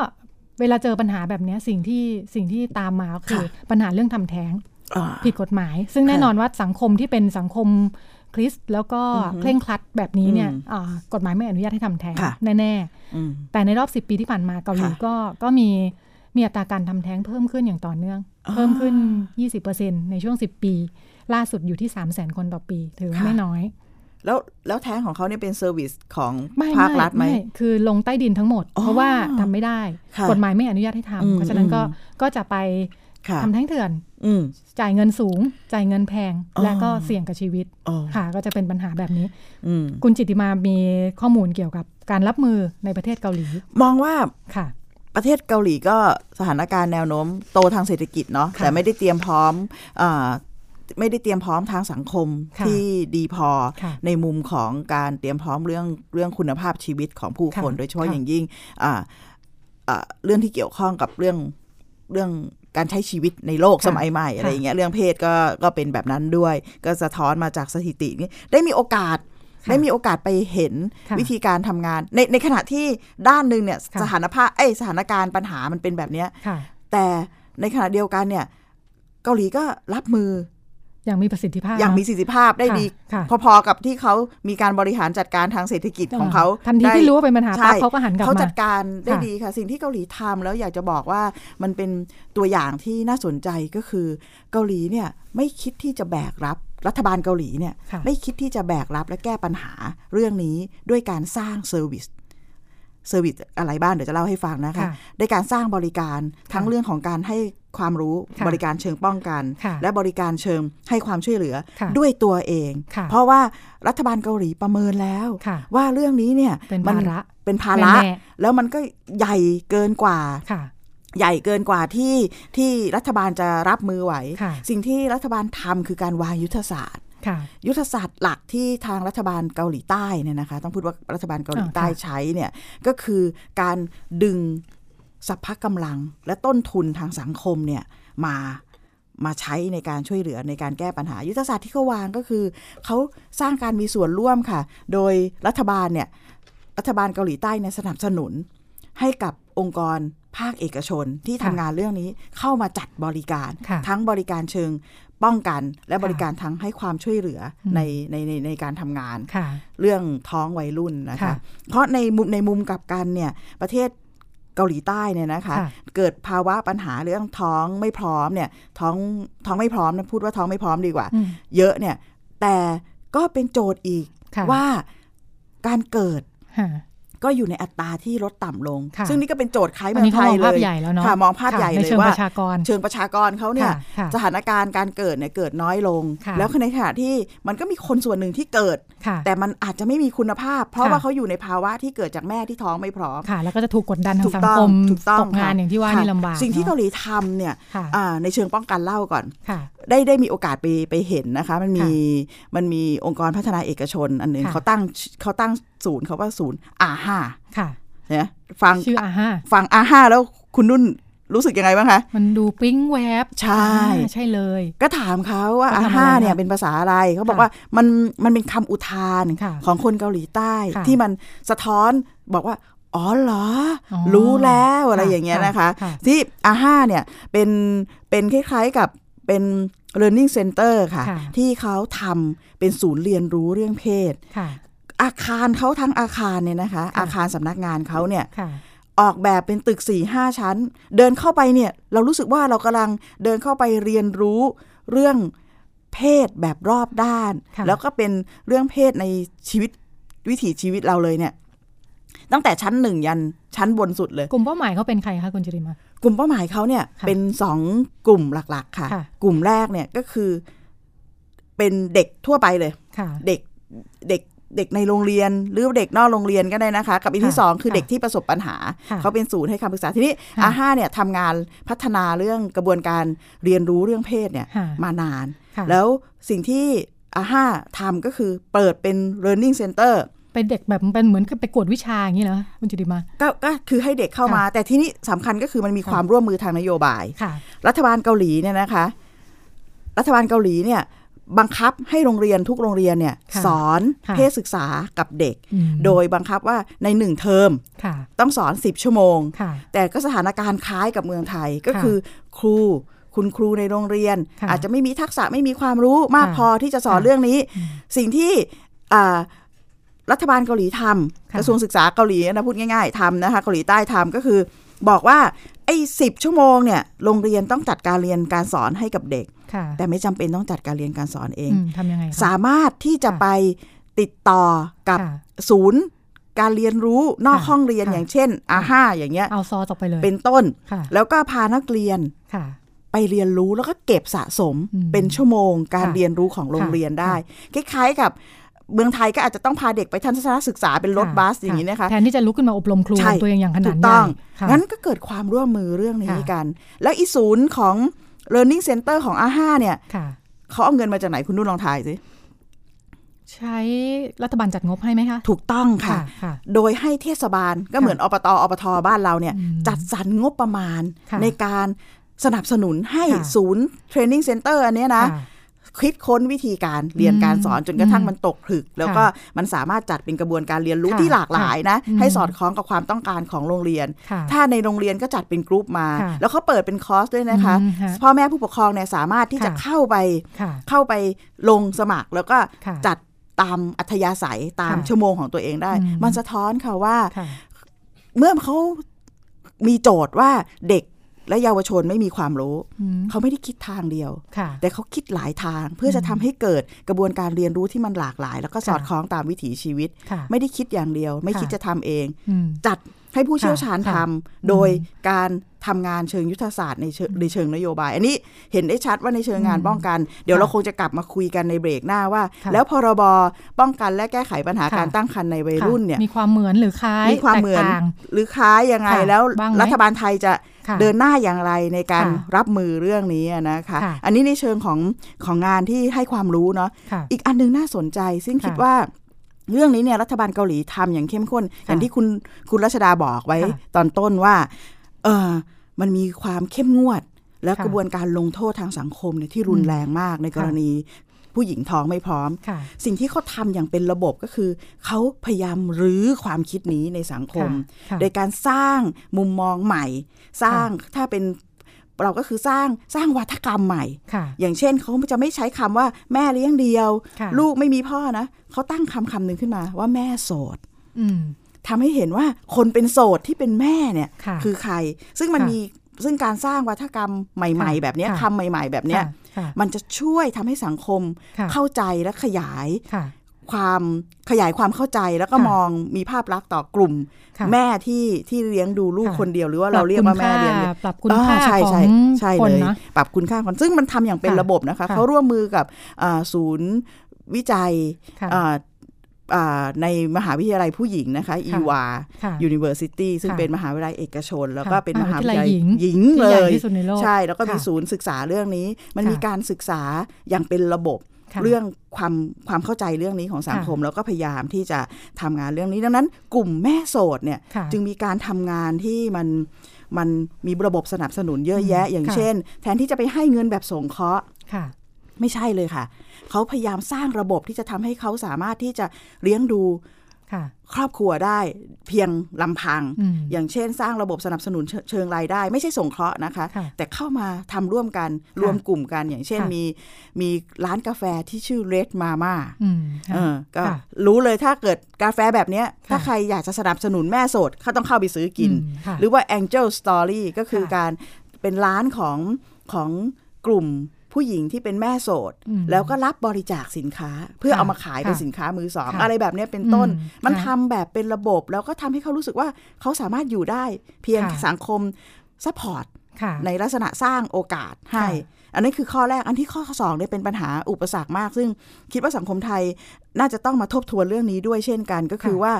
เวลาเจอปัญหาแบบเนี้ยสิ่งที่สิ่งที่ตามมาก็คือปัญหาเรื่องทำแท้งอ่าผิดกฎหมาย ซึ่งแน่ค่ะนอนว่าสังคมที่เป็นสังคมคริสต์แล้วก็อือฮึเคร่งครัดแบบนี้เนี่ยอืมอ่ากฎหมายไม่อนุญาตให้ทำแท้งค่ะแน่อืมๆแต่ในรอบ 10 ปีที่ผ่านมาเกาหลีค่ะก็ก็มีมีอัตราการทำแท้งเพิ่มขึ้นอย่างต่อเนื่องอ๋อเพิ่มขึ้น 20%ในช่วง 10 ปี ล่าสุดอยู่ที่ 3 0 0 0 0 0 คนต่อปี ถือว่าค่ะไม่น้อย แล้วแล้วแท้งของเขาเนี่ยเป็นเซอร์วิสของไม่ภาครัฐไหมคือลงใต้ดินทั้งหมดอ๋อเพราะว่าทำไม่ได้ค่ะกฎหมายไม่อนุญาตให้อืมทำเพราะฉะนั้นก็อืมก็จะไปค่ะทำแท้งเถื่อนอืมจ่ายเงินสูง จ่ายเงินแพงอ๋อและก็เสี่ยงกับชีวิตอ๋อค่ะ ก็จะเป็นปัญหาแบบนี้อืมคุณจิตติมามีข้อมูลเกี่ยวกับการรับมือในประเทศเกาหลี มองว่าค่ะ ประเทศเกาหลีก็สถานการณ์แนวโน้มโตทางเศรษฐกิจเนาะค่ะแต่ไม่ได้เตรียมพร้อมอ่า ไม่ได้เตรียมพร้อมทางสังคมค่ะที่ดีพอค่ะในมุมของการเตรียมพร้อมเรื่องเรื่องคุณภาพชีวิตของผู้คนค่ะโดยเฉพาะค่ะอย่างยิ่งอ่าอ่าเรื่องที่เกี่ยวข้องกับเรื่องเรื่องการใช้ชีวิตในโลกค่ะสมัยใหม่อะไรค่ะอย่างเงี้ยเรื่องเพศก็ก็เป็นแบบนั้นด้วย ก็สะท้อนมาจากสถิตินี้ได้มีโอกาสค่ะได้มีโอกาสไปเห็นค่ะวิธีการทำงาน ในในขณะที่ด้านหนึ่งเนี่ยค่ะสถานภาพเอ้ยสถานการณ์ปัญหามันเป็นแบบเนี้ยค่ะแต่ในขณะเดียวกันเนี่ย เกาหลีก็รับมือ อย่างมีประสิทธิภาพ อย่างเนะมีประสิทธิภาพได้ค่ะดีค่ะพอๆกับที่เขามีการบริหารจัดการทางเศรษฐกิจของเขาทันทีได้ที่รู้ว่าเป็นปัญหาใช่ปั๊บเขาก็หันกลับเขามาจัดการได้ค่ะดีค่ะ สิ่งที่เกาหลีทำแล้วอยากจะบอกว่ามันเป็นตัวอย่างที่น่าสนใจก็คือเกาหลีเนี่ยไม่คิดที่จะแบกรับรัฐบาลเกาหลีเนี่ยค่ะไม่คิดที่จะแบกรับและแก้ปัญหาเรื่องนี้ด้วยการสร้าง service เซอร์วิสอะไรบ้างเดี๋ยวจะเล่าให้ฟังนะคะค่ะด้วยการสร้างบริการทั้งเรื่องของการให้ความรู้ค่ะบริการเชิงป้องกันค่ะและบริการเชิงให้ความช่วยเหลือค่ะด้วยตัวเองค่ะเพราะว่ารัฐบาลเกาหลีประเมินแล้วค่ะว่าเรื่องนี้เนี่ยเป็นมัภาระเป็นภาระแน่แล้วมันก็ใหญ่เกินกว่าค่ะใหญ่เกินกว่าที่ที่รัฐบาลจะรับมือไหวค่ะสิ่งที่รัฐบาลทำคือการวางยุทธศาสตร์ค่ะ ยุทธศาสตร์หลักที่ทางรัฐบาลเกาหลีใต้เนี่ยนะคะ ต้องพูดว่ารัฐบาลเกาหลีใต้อ่าค่ะใช้เนี่ยก็คือการดึงสัพพะกำลังและต้นทุนทางสังคมเนี่ยมามาใช้ในการช่วยเหลือในการแก้ปัญหา ยุทธศาสตร์ที่เขาวางก็คือเขาสร้างการมีส่วนร่วมค่ะ โดยรัฐบาลเนี่ยรัฐบาลเกาหลีใต้เนี่ยสนับสนุนให้กับองค์กรภาคเอกชนที่ทำค่ะงานเรื่องนี้เข้ามาจัดบริการค่ะทั้งบริการเชิงป้องกันและค่ะบริการทั้งให้ความช่วยเหลืออมในในในในการทำงานค่ะเรื่องท้องวัยรุ่นนะคะค่ะเพราะในมุมในมุมกลับกันเนี่ยประเทศเกาหลีใต้เนี่ยนะคะค่ะเกิดภาวะปัญหาเรื่องท้องไม่พร้อมเนี่ยท้องท้องไม่พร้อมนะพูดว่าท้องไม่พร้อมดีกว่าอืมเยอะเนี่ยแต่ก็เป็นโจทย์อีกค่ะว่าการเกิดค่ะ ก็อยู่ในอัตราที่ลดต่ำลงค่ะซึ่งนี่ก็เป็นโจทย์คล้ายอัเมืนองนี้ไทเขามยองเลภาพยใหญ่แล้วเนาะค่ะมองภาพค่ะใหญ่ในเลยเชิงว่าประชากรเชิงประชากรเขาเนี่ยค่ะค่ะสถานการณ์การเกิดเนี่ยเกิดน้อยลงค่ะแล้วในขณะที่มันก็มีคนส่วนหนึ่งที่เกิดค่ะแต่มันอาจจะไม่มีคุณภาพ เพราะค่ะว่าเขาอยู่ในภาวะที่เกิดจากแม่ที่ท้องไม่พร้อมค่ะ แล้วก็จะถูกกดดันทาถูงกสังต้อคงมถูกต้องตกงานค่ะอย่างที่ว่าค่ะนี่ลำบากสิ่งที่นอะเกาหลีทำเนี่ยค่ะอ่าในเชิงป้องกันเล่าก่อนค่ะได้ได้มีโอกาสไปไปเห็นนะคะ มันมีค่มันมีองค์กรพัฒนาเอกชน อันหนึ่งค่ะเขาตั้งเขาตั้งศูนย์เขาว่าศูนย์อาห้าค่ะเนี่ยฟังชื่ออาห้าฟังอาห้าแล้วคุณนุ่นรู้สึกยังไงบ้างคะ มันดูปิ๊งแวบ ใช่อ่าใช่เลย ก็ถามเขาว่าเขาอาทำอะไรห้าเนี่ยคะเป็นภาษาอะไร เขาบอกค่ะว่ามันมันเป็นคำอุทานค่ะของคนเกาหลีใต้ค่ะที่มันสะท้อนบอกว่า อ๋อเหรออ๋อรู้แล้วอะไรค่ะอย่างเงี้ยนะคะค่ะที่อาห้าเนี่ยเป็นเป็นคล้ายๆกับเป็น learning center ค่ะค่ะที่เขาทำเป็นศูนย์เรียนรู้เรื่องเพศค่ะ อาคารเขาทั้งอาคารเนี่ยนะคะค่ะอาคารสำนักงานเขาเนี่ยค่ะออกแบบเป็นตึก4ี่ห้าชั้น เดินเข้าไปเนี่ย เรารู้สึกว่าเรากำลังเดินเข้าไปเรียนรู้เรื่องเพศแบบรอบด้านค่ะแล้วก็เป็นเรื่องเพศในชีวิตวิถีชีวิตเราเลยเนี่ย ตั้งแต่ชั้นหนึ่งยันชั้นบนสุดเลย กลุ่มเป้าหมายเขาเป็นใครคะคุณจริมากลุ่มเป้าหมายเขาเนี่ยค่ะเป็นสองกลุ่มหลักๆค่ะค่ะ กลุ่มแรกเนี่ยก็คือเป็นเด็กทั่วไปเลยค่ะเด็กเด็ก เด็กในโรงเรียนหรือเด็กนอกโรงเรียนก็ได้นะคะ กับอีกที่ค่ะสองคือค่ะเด็กที่ประสบปัญหาค่ะเขาเป็นศูนย์ให้คำปรึกษาทีนี้ค่ะอาห้าเนี่ยทำงานพัฒนาเรื่องกระบวนการเรียนรู้เรื่องเพศเนี่ยค่ะมานานค่ะแล้วสิ่งที่อาห้าทำก็คือเปิดเป็น learning center เป็นเด็กแบบเป็นเหมือนกับไปกวดวิชาอย่างนี้เหรอคุณจิติมาก็ก็คือให้เด็กเข้ามา แต่ที่นี้สำคัญก็คือมันมีค่ะความร่วมมือทางนโยบายค่ะรัฐบาลเกาหลีเนี่ยนะคะ รัฐบาลเกาหลีเนี่ย บังคับให้โรงเรียนทุกโรงเรียนเนี่ยค่ะสอนค่ะเพศศึกษากับเด็กอืมโดยบังคับว่าในหนึ่งเทอมค่ะต้องสอน 10 ชั่วโมงค่ะแต่ก็สถานการณ์คล้ายกับเมืองไทยก็ค่ะคือครูคุณครูในโรงเรียนค่ะอาจจะไม่มีทักษะไม่มีความรู้มากค่ะพอที่จะสอนค่ะเรื่องนี้อืมสิ่งที่อ่ารัฐบาลเกาหลีทำค่ะกระทรวงศึกษาเกาหลีนะพูดง่ายๆทำนะคะเกาหลีใต้ทำก็คือบอกว่าไอ้สิบชั่วโมงเนี่ยโรงเรียนต้องจัดการเรียนการสอนให้กับเด็กค่ะ แต่ไม่จำเป็นต้องจัดการเรียนการสอนเองอืมทำยังไงคะสามารถที่จะค่ะไปติดต่อกับค่ะศูนย์การเรียนรู้นอกค่ะห้องเรียนค่ะอย่างเช่นอาห้าอย่างเงี้ยเอาซอสออกไปเลย เป็นต้นค่ะแล้วก็พานักเรียนค่ะไปเรียนรู้แล้วก็เก็บสะสมอืมเป็นชั่วโมง การค่ะเรียนรู้ของโรงเรียนได้ คล้ายๆกับเมืองไทยก็อาจจะต้องพาเด็กไปทัศนศึกษาเป็นรถค่ะบัสอย่างนี้นะคะแทนที่จะลุกขึ้นมาอบรมครูใช่ของตัวเองอย่างขนาถูดกใหต้ญ่องค่ะงั้นก็เกิดความร่วมมือเรื่องนี้ค่ะกัน แล้วอีศูนย์ของ learning center ของอาห้าเนี่ยค่ะเขาเอาเงินมาจากไหนคุณนุ่นลองทายสิใช้รัฐบาลจัดงบให้ไหมคะ ถูกต้องค่ะค่ะโดยให้เทศบาลก็เหมือนอบตอปทบ้านเราเนี่ยอืมจัดสรรงบประมาณค่ะในการสนับสนุนให้ค่ะศูนย์ training center อันเนี้ยนะค่ะ คิดค้นวิธีการเรียนการสอนจนกระทั่งอืมมันตกผลึก แล้วก็มันสามารถจัดเป็นกระบวนการเรียนรู้ค่ะที่หลากหลายนะอืมให้สอดคล้องกับความต้องการของโรงเรียนค่ะถ้าในโรงเรียนก็จัดเป็นกรุ๊ปมาค่ะแล้วเขาเปิดเป็นคอร์สด้วยนะคะอืมฮะพ่อแม่ผู้ปกครองเนี่ยสามารถที่จะค่ะเข้าไปค่ะเข้าไปลงสมัครแล้วก็ค่ะจัดตามอัธยาศัยตามค่ะชั่วโมงของตัวเองได้อืมมันสะท้อนค่ะว่าค่ะเมื่อเขามีโจทย์ว่าเด็ก และเยาวชนไม่มีความรู้อืมเขาไม่ได้คิดทางเดียวค่ะแต่เขาคิดหลายทางเพื่อจะทำให้เกิดกระบวนการเรียนรู้ที่มันหลากหลาย แล้วก็สอดคล้องตามวิถีชีวิตค่ะไม่ได้คิดอย่างเดียว ไม่ค่ะคิดจะทำเองอืมจัดให้ผู้เชี่ยวชาญค่ะทำโดยการ ทำงานเชิงยุทธศาสตร์ในเชิงในเชิงนโยบาย อันนี้เห็นได้ชัดว่าในเชิงงานอืมป้องกัน เดี๋ยวค่ะเราคงจะกลับมาคุยกันในเบรกหน้าว่าค่ะแล้วพรบป้องกันและแก้ไขปัญหาค่ะการตั้งครรภ์ในวัยค่ะรุ่นเนี่ยมีความเหมือนหรือคล้ายมีความเหมือนแตกต่างหรือคล้ายยังไงค่ะแล้วบ้างไหมรัฐบาลไทยจะค่ะเดินหน้าอย่างไรในการค่ะรับมือเรื่องนี้นะคะค่ะอันนี้ในเชิงของของงานที่ให้ความรู้เนาะค่ะอีกอันหนึงน่าสนใจ ซึ่งค่ะคิดว่าเรื่องนี้เนี่ยรัฐบาลเกาหลีทำอย่างเข้มข้น อย่างที่คุณคุณรัชดาบอกไว้ค่ะตอนต้นว่า เออ มันมีความเข้มงวด แล้วค่ะกระบวนการลงโทษทางสังคมเนี่ยที่รุนแรงมากในกรณีผู้หญิงท้องไม่พร้อมค่ะสิ่งที่เขาทำอย่างเป็นระบบก็คือ เขาพยายามรื้อความคิดนี้ในสังคมค่ะโดยการสร้างมุมมองใหม่ สร้างถ้าเป็นเราก็คือสร้างสร้างวัฒกรรมใหม่ค่ะอย่างเช่นเขาจะไม่ใช้คำว่าแม่เลี้ยงเดียวค่ะลูกไม่มีพ่อนะเขาตั้งคำคำหนึ่งขึ้นมาว่าแม่โสดอืม ทำให้เห็นว่าคนเป็นโสดที่เป็นแม่เนี่ยค่ะอใคร ซึ่งมันค่ะมีซึ่งการสร้างวัฒกรรมใหม่ค่ะๆแบบเนี้ยค่ะคำใหม่ ๆ แบบเนี้ยค่ะค่ะมันจะช่วยทำให้สังคมค่ะเข้าใจและขยายค่ะความขยายความเข้าใจแล้วก็ค่ะมองมีภาพลักษณ์ต่อกลุ่มค่ะแม่ที่ที่เลี้ยงดูลูกค่ะคนเดียวหรือว่าเราเรียกว่าแม่เลี้ยงเดี่ยวปรับคุณค่าอ่ใช่ขอใช่งใช่คนเลยนะปรับคุณค่าคนซึ่งมันทำอย่างเป็นค่ะระบบนะคะค่ะเขาร่วมมือกับอ่าศูนย์วิจัยค่ะอ่าอ่า ในมหาวิทยาลัยผู้หญิงนะคะอีวาค่ะ University ซึ่งค่ะเป็นมหาวิทยาลัยเอกชน แล้วก็ค่ะเป็นมหาวิทยาลัยมหาวิทยาลัยหญิงหญิงที่เลใหญ่ยที่สุดในโลกใช่แล้วก็มีค่ะศูนย์ศึกษาเรื่องนี้ มันค่ะมีการศึกษาอย่างเป็นระบบค่ะเรื่องความความเข้าใจเรื่องนี้ของสังคม แล้วก็พยายามที่จะทำงานเรื่องนี้ดังนั้น กลุ่มแม่โสดเนี่ยค่ะจึงมีการทำงานที่มันมันมีระบบสนับสนุนเยอะแยะอืมอย่างค่ะเช่น แทนที่จะไปให้เงินแบบสงเคราะห์ค่ะ ไม่ใช่เลยค่ะ เขาพยายามสร้างระบบที่จะทำให้เขาสามารถที่จะเลี้ยงดูค่ะครอบครัวได้เพียงลำพังอืมอย่างเช่น สร้างระบบสนับสนุนเชิเชิงรายได้ ไม่ใช่สงเคราะห์นะคะค่ะแต่เข้ามาทำร่วมกันรวมกลุ่มกัน อย่างเช่นค่ะมีมีร้านกาแฟที่ชื่อ Red Mama อืมค่ะเออก็ค่ะรู้เลยถ้าเกิดกาแฟแบบเนี้ยค่ะถ้าใครอยากจะสนับสนุนแม่โสดเขาต้องเข้าไปซื้อกินอืมค่ะหรือว่า Angel Story ก็คือค่ะการเป็นร้านของของกลุ่ม ผู้หญิงที่เป็นแม่โสดอืมแล้วก็รับบริจาคสินค้า เพื่อค่ะเอามาขายเป็นค่ะสินค้ามือสองค่ะอะไรแบบเนี้ยเป็นต้นอืมมันค่ะทำแบบเป็นระบบ แล้วก็ทำให้เขารู้สึกว่าเขาสามารถอยู่ได้ เพียงค่ะสังคม support ค่ะในลักษณะสร้างโอกาสให้ค่ะอันนี้คือข้อแรกอันที่ข้อสองเนี่ยเป็นปัญหาอุปสรรคมาก ซึ่งคิดว่าสังคมไทยน่าจะต้องมาทบทวนเรื่องนี้ด้วยเช่นกันก็คือค่ะว่า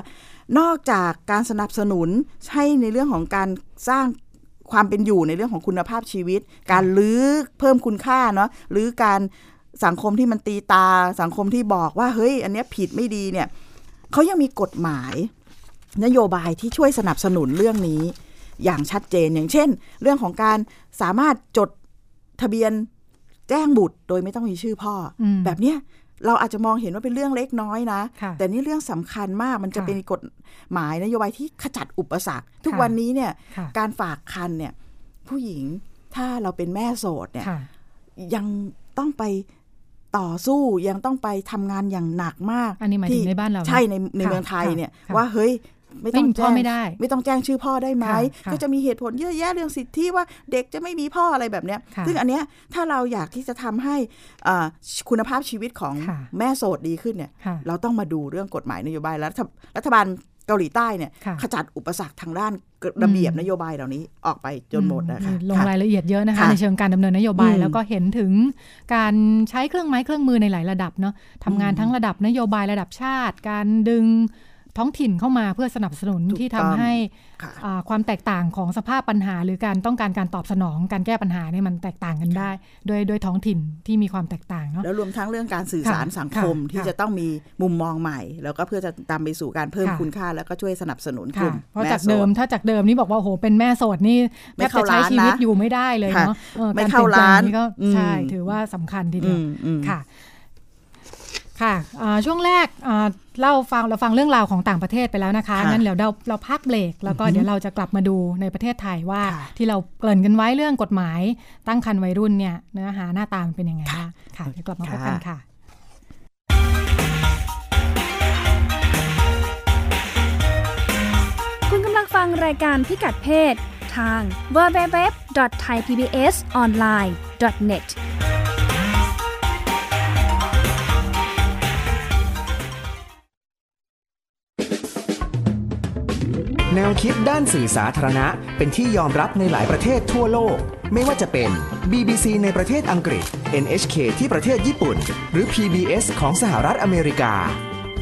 นอกจากการสนับสนุนให้ในเรื่องของการสร้าง ความเป็นอยู่ในเรื่องของคุณภาพชีวิต การลื้อเพิ่มคุณค่าเนาะหรือการสังคมที่มันตีตาสังคมที่บอกว่าเฮ้ย อันเนี้ยผิดไม่ดีเนี่ยเขายังมีกฎหมาย นโยบายที่ช่วยสนับสนุนเรื่องนี้ อย่างชัดเจนอย่างเช่น เรื่องของการสามารถจดทะเบียนแจ้งบุตรโดยไม่ต้องมีชื่อพ่ออมแบบเนี้ย เราอาจจะมองเห็นว่าเป็นเรื่องเล็กน้อยนะค่ะแต่นี่เรื่องสำคัญมากมันจะค่ะเป็นกฎหมายนโยบายที่ขจัดอุปสรรค ทุกค่ะวันนี้เนี่ยค่ะการฝากคันเนี่ยผู้หญิงถ้าเราเป็นแม่โสดเนี่ยค่ะยังต้องไปต่อสู้ยังต้องไปทำงานอย่างหนักมาก อันนี้หมายถึงในบ้านเรานะใช่ในในค่ะเมืองไทยเนี่ยค่ะว่าเฮ้ย ไม่ต้องไม่มีพ่อแจ้งไม่ได้ ไม่ต้องแจ้งชื่อพ่อได้ไหมค่ะค่ะก็จะมีเหตุผลเยอะแยะเรื่องสิทธิว่าเด็กจะไม่มีพ่ออะไรแบบเนี้ยค่ะซึ่งอันเนี้ยถ้าเราอยากที่จะทำให้อ่าคุณภาพชีวิตของค่ะแม่โสดดีขึ้นเนี่ยค่ะเราต้องมาดูเรื่องกฎหมายนโยบายแล้วรัฐรัฐบาลเกาหลีใต้เนี่ยค่ะขจัดอุปสรรคทางด้านระเบียบอืมนโยบายเหล่านี้ออกไปจนหมดนะคะลงค่ะรายละเอียดเยอะนะคะค่ะในเชิงการดำเนินนโยบายอืมแล้วก็เห็นถึงการใช้เครื่องไม้เครื่องมือในหลายระดับเนาะทำงานอืมทั้งระดับนโยบายระดับชาติ การดึง ท้องถิ่นเข้ามาเพื่อสนับสนุนถูกที่ทำต้องให้ค่ะอ่าความแตกต่างของสภาพปัญหา หรือการต้องการการตอบสนองการแก้ปัญหาเนี่ยมันแตกต่างกันได้โดยโดยท้องถิ่นที่มีความแตกต่างเนาะแล้วรวมทั้งเรื่องการสื่อสารค่ะสังคมค่ะที่จะต้องมีมุมมองใหม่ แล้วก็เพื่อจะตามไปสู่การเพิ่มค่ะคุณค่า แล้วก็ช่วยสนับสนุนกค่ะลุ่มเพราะแม่จากโสเดิมถ้าจากเดิมนี่บอกว่าโอ้โหเป็นแม่โสดนี่ไม่แทบเข้าจะใช้ร้านชีวิตนะอยู่ไม่ได้เลยค่ะเนาะออไม่กเข้าปลี่ยนแปลงร้านนี่ก็อืมใช่ถือว่าสำคัญทีอืเดียวมอืมค่ะ ค่ะอ่าช่วงแรกอ่าเล่าฟังเราฟังเรื่องราวของต่างประเทศไปแล้วนะคะค่ะงั้นเดี๋ยวเราเราพักเบรกแล้วก็อือฮึเดี๋ยวเราจะกลับมาดูในประเทศไทยว่าค่ะที่เราเกริ่นกันไว้เรื่องกฎหมายตั้งครรภ์วัยรุ่นเนี่ยเนื้อหาหน้าตามันเป็นยังไงบ้างค่ะเดี๋ยวกลับมาพบกันค่ะคุณกำลังฟังรายการพิกัดเพศทาง www.thaipbsonline.net แนวคิดด้านสื่อสาธารณะ เป็นที่ยอมรับในหลายประเทศทั่วโลก ไม่ว่าจะเป็น BBC ในประเทศอังกฤษ NHK ที่ประเทศญี่ปุ่น หรือ PBS ของสหรัฐอเมริกา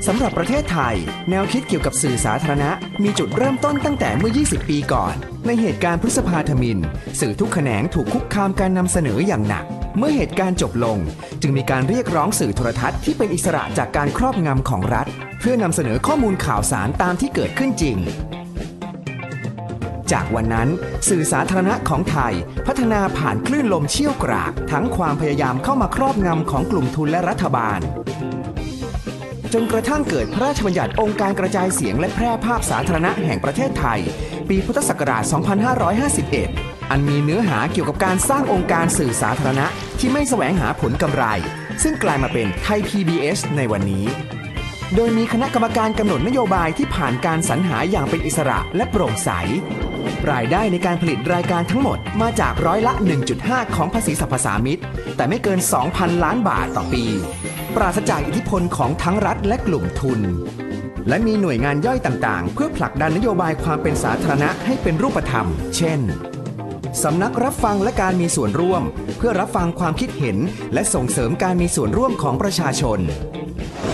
สำหรับประเทศไทย แนวคิดเกี่ยวกับสื่อสาธารณะ มีจุดเริ่มต้นตั้งแต่เมื่อ 20 ปีก่อน ในเหตุการณ์พฤษภาธมิน สื่อทุกแขนงถูกคุกคามการนำเสนออย่างหนัก เมื่อเหตุการณ์จบลง จึงมีการเรียกร้องสื่อโทรทัศน์ที่เป็นอิสระจากการครอบงำของรัฐ เพื่อนำเสนอข้อมูลข่าวสารตามที่เกิดขึ้นจริง จากวันนั้นสื่อสาธารณะของไทย พัฒนาผ่านคลื่นลมเชี่ยวกราก ทั้งความพยายามเข้ามาครอบงำของกลุ่มทุนและรัฐบาล จนกระทั่งเกิดพระราชบัญญัติองค์การกระจายเสียงและแพร่ภาพสาธารณะแห่งประเทศไทย ปีพุทธศักราช 2551 อันมีเนื้อหาเกี่ยวกับการสร้างองค์การสื่อสาธารณะที่ไม่แสวงหาผลกำไร ซึ่งกลายมาเป็นไทย PBS ในวันนี้โดยมีคณะกรรมการกำหนดนโยบายที่ผ่านการสรรหาอย่างเป็นอิสระและโปร่งใส รายได้ในการผลิตรายการทั้งหมดมาจากร้อยละ 1.5 ของภาษีสรรพสามิตแต่ไม่เกิน 2,000 ล้านบาทต่อปี ปราศจากอิทธิพลของทั้งรัฐและกลุ่มทุน และมีหน่วยงานย่อยต่างๆ เพื่อผลักดันนโยบายความเป็นสาธารณะให้เป็นรูปธรรม เช่นสำนักรับฟังและการมีส่วนร่วม เพื่อรับฟังความคิดเห็น และส่งเสริมการมีส่วนร่วมของประชาชน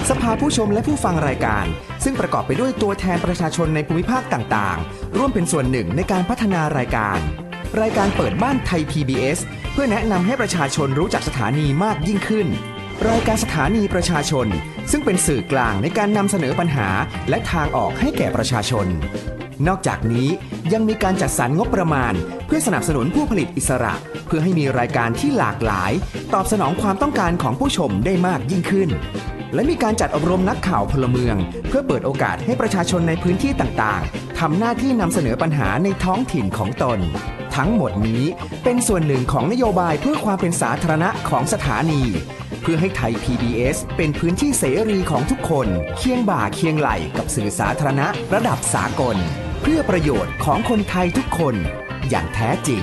สภาผู้ชมและผู้ฟังรายการ ซึ่งประกอบไปด้วยตัวแทนประชาชนในภูมิภาคต่างๆ ร่วมเป็นส่วนหนึ่งในการพัฒนารายการ รายการเปิดบ้านไทย PBS เพื่อแนะนำให้ประชาชนรู้จักสถานีมากยิ่งขึ้น รายการสถานีประชาชน ซึ่งเป็นสื่อกลางในการนำเสนอปัญหา และทางออกให้แก่ประชาชน นอกจากนี้ยังมีการจัดสรรงบประมาณ เพื่อสนับสนุนผู้ผลิตอิสระ เพื่อให้มีรายการที่หลากหลาย ตอบสนองความต้องการของผู้ชมได้มากยิ่งขึ้น และมีการจัดอบรมนักข่าวพลเมือง เพื่อเปิดโอกาสให้ประชาชนในพื้นที่ต่างๆทำหน้าที่นำเสนอปัญหาในท้องถิ่นของตน ทั้งหมดนี้เป็นส่วนหนึ่งของนโยบายเพื่อความเป็นสาธารณะของสถานี เพื่อให้ไทย PBS เป็นพื้นที่เสรีของทุกคน เคียงบ่าเคียงไหลกับสื่อสาธารณะระดับสากล เพื่อประโยชน์ของคนไทยทุกคน อย่างแท้จริง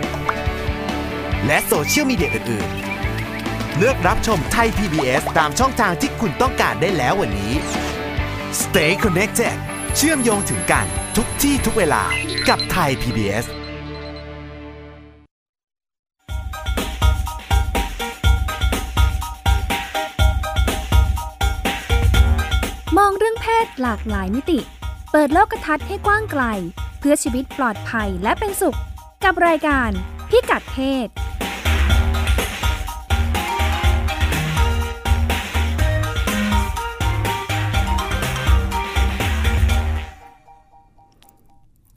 และโซเชียลมีเดียอื่น ๆ เลือกรับชมไทย PBS ตามช่องทางที่คุณต้องการได้แล้ววันนี้ Stay connected เชื่อมโยงถึงกันทุกที่ทุกเวลากับไทย PBS มองเรื่องเพศหลากหลายมิติ เปิดโลกทัศน์ให้กว้างไกล เพื่อชีวิตปลอดภัยและเป็นสุข กับรายการ พิกัดเพศ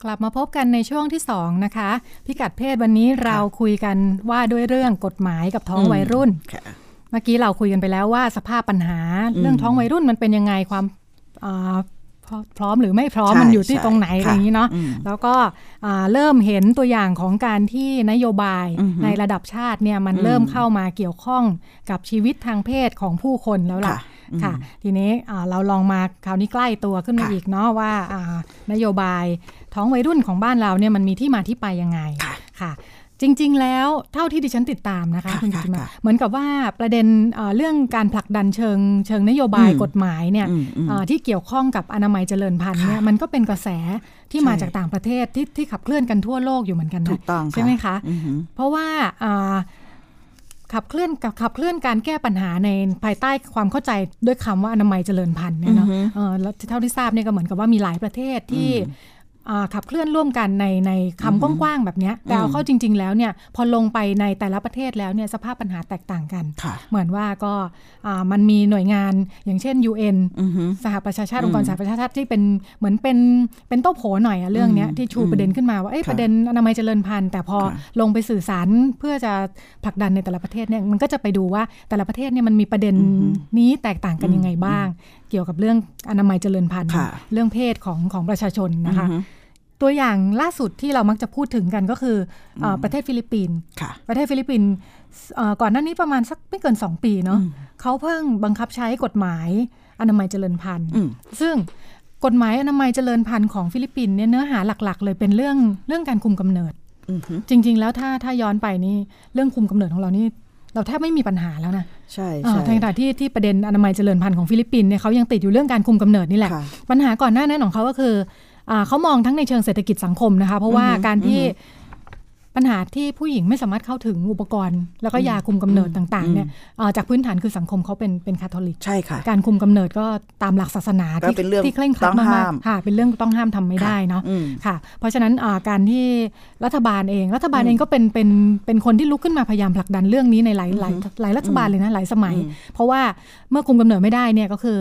กลับมาพบกันในช่วงที่ 2 นะคะ พิกัดเพศวันนี้เราคุยกันว่าด้วยเรื่องกฎหมายกับท้องวัยรุ่นค่ะเมื่อกี้เราคุยกันไปแล้วว่าสภาพปัญหาเรื่องท้องวัยรุ่นมันเป็นยังไงความอ่า พร้อพร้อมหรือไม่พร้อมใช่มันอยู่ที่ใช่ตรงไหนอะไรค่ะอย่างนี้เนาะอืมแล้วก็อ่าเริ่มเห็นตัวอย่างของการที่นโยบายอือฮึในระดับชาติเนี่ยมันอืมเริ่มเข้ามาเกี่ยวข้องกับชีวิตทางเพศของผู้คนแล้วล่ะค่ะอืมค่ะทีนี้อ่าเราลองมาคราวนี้ใกล้ตัวขึ้นมาค่ะอีกเนาะว่าอ่านโยบายท้องวัยรุ่นของบ้านเราเนี่ยมันมีที่มาที่ไปยังไงค่ะค่ะ จริง ๆ แล้วเท่าที่ดิฉันติดตามนะคะค่ะคุณจิติมาค่ะเหมือนกับว่าประเด็นเอ่อเรื่องการผลักดันเชิงเชิงนโยบายอืมกฎหมายเนี่ยอืมอืมเอ่อที่เกี่ยวข้องกับอนามัยเจริญพันธุ์เนี่ยค่ะมันก็เป็นกระแสที่มาใช่จากต่างประเทศที่ที่ขับเคลื่อนกันทั่วโลกอยู่เหมือนกันนะถูกต้องใช่ไหมคะอือหือเพราะว่าอ่าขับเคลื่อนกับขับเคลื่อนการแก้ปัญหาในภายใต้ความเข้าใจด้วยคำว่าอนามัยเจริญพันธุ์เนี่ยเนาะอือฮึเออแล้วเท่าที่ทราบเนี่ยก็เหมือนกับว่ามีหลายประเทศที่อ่า ขับเคลื่อนร่วมกันในในคำกว้างๆแบบเนี้ยแต่เอาเข้าจริง ๆ แล้วเนี่ยพอลงไปในแต่ละประเทศแล้วเนี่ยสภาพปัญหาแตกต่างกันค่ะเหมือนว่าก็อ่ามันมีหน่วยงานอย่างเช่น UN อือหือสหประชาชาติองค์กรสหประชาชาติที่เป็นเหมือนเป็นเป็นโต้โผหน่อยอะเรื่องเนี้ยที่ชูประเด็นขึ้นมาว่าเอ้ยค่ะประเด็นอนามัยเจริญพันธุ์แต่พอค่ะลงไปสื่อสารเพื่อจะผลักดันในแต่ละประเทศเนี่ยมันก็จะไปดูว่าแต่ละประเทศเนี่ยมันมีประเด็นนี้แตกต่างกันยังไงบ้างเกี่ยวกับเรื่องอนามัยเจริญพันธุ์ค่ะเรื่องเพศของของประชาชนนะคะอือฮึตัวอย่างล่าสุดที่เรามักจะพูดถึงกันก็คือเอ่อประเทศฟิลิปปินส์ค่ะประเทศฟิลิปปินส์เอ่อก่อนหน้านี้ประมาณสักไม่เกิน 2 ปีเนาะเขาเพิ่งบังคับใช้กฎหมายอนามัยเจริญพันธุ์อืมซึ่งกฎหมายอนามัยเจริญพันธุ์ของฟิลิปปินส์เนี่ยเนื้อหาหลัก ๆ เลยเป็นเรื่องเรื่องการคุมกำเนิดอือหือจริง ๆ แล้วถ้าถ้าย้อนไปนี่เรื่องคุมกำเนิดของเรานี่ เราแทบไม่มีปัญหาแล้วนะใช่อ่าใช่ในขณะที่ที่ประเด็นอนามัยเจริญพันธุ์ของฟิลิปปินส์เนี่ยเขายังติดอยู่เรื่องการคุมกำเนิดนี่แหละค่ะปัญหาก่อนหน้านั้นของเขาก็คืออาเขามองทั้งในเชิงเศรษฐกิจสังคมนะคะ เพราะว่าอือฮึการที่อือฮึ ปัญหาที่ผู้หญิงไม่สามารถเข้าถึงอุปกรณ์ แล้วก็ยาคุมกำเนิดต่างๆเนี่ยอ่าจากพื้นฐานคือสังคมเขาเป็นเป็นคาทอลิกใช่ค่ะการคุมกำเนิดก็ตามหลักศาสนาก็ที่เป็นเรื่องที่เคร่งครัดต้องห้ามมากๆค่ะเป็นเรื่องต้องห้ามทำไม่ได้เนาะอืมค่ะ เพราะฉะนั้นอ่าการที่รัฐบาลเอง รัฐบาลเองก็เป็นเป็นเป็นคนที่ลุกขึ้นมาพยายามผลักดันเรื่องนี้ในหลายหลายหลายรัฐบาลเลยนะหลายสมัยอืมเพราะว่าเมื่อคุมกำเนิดไม่ได้เนี่ยก็คือ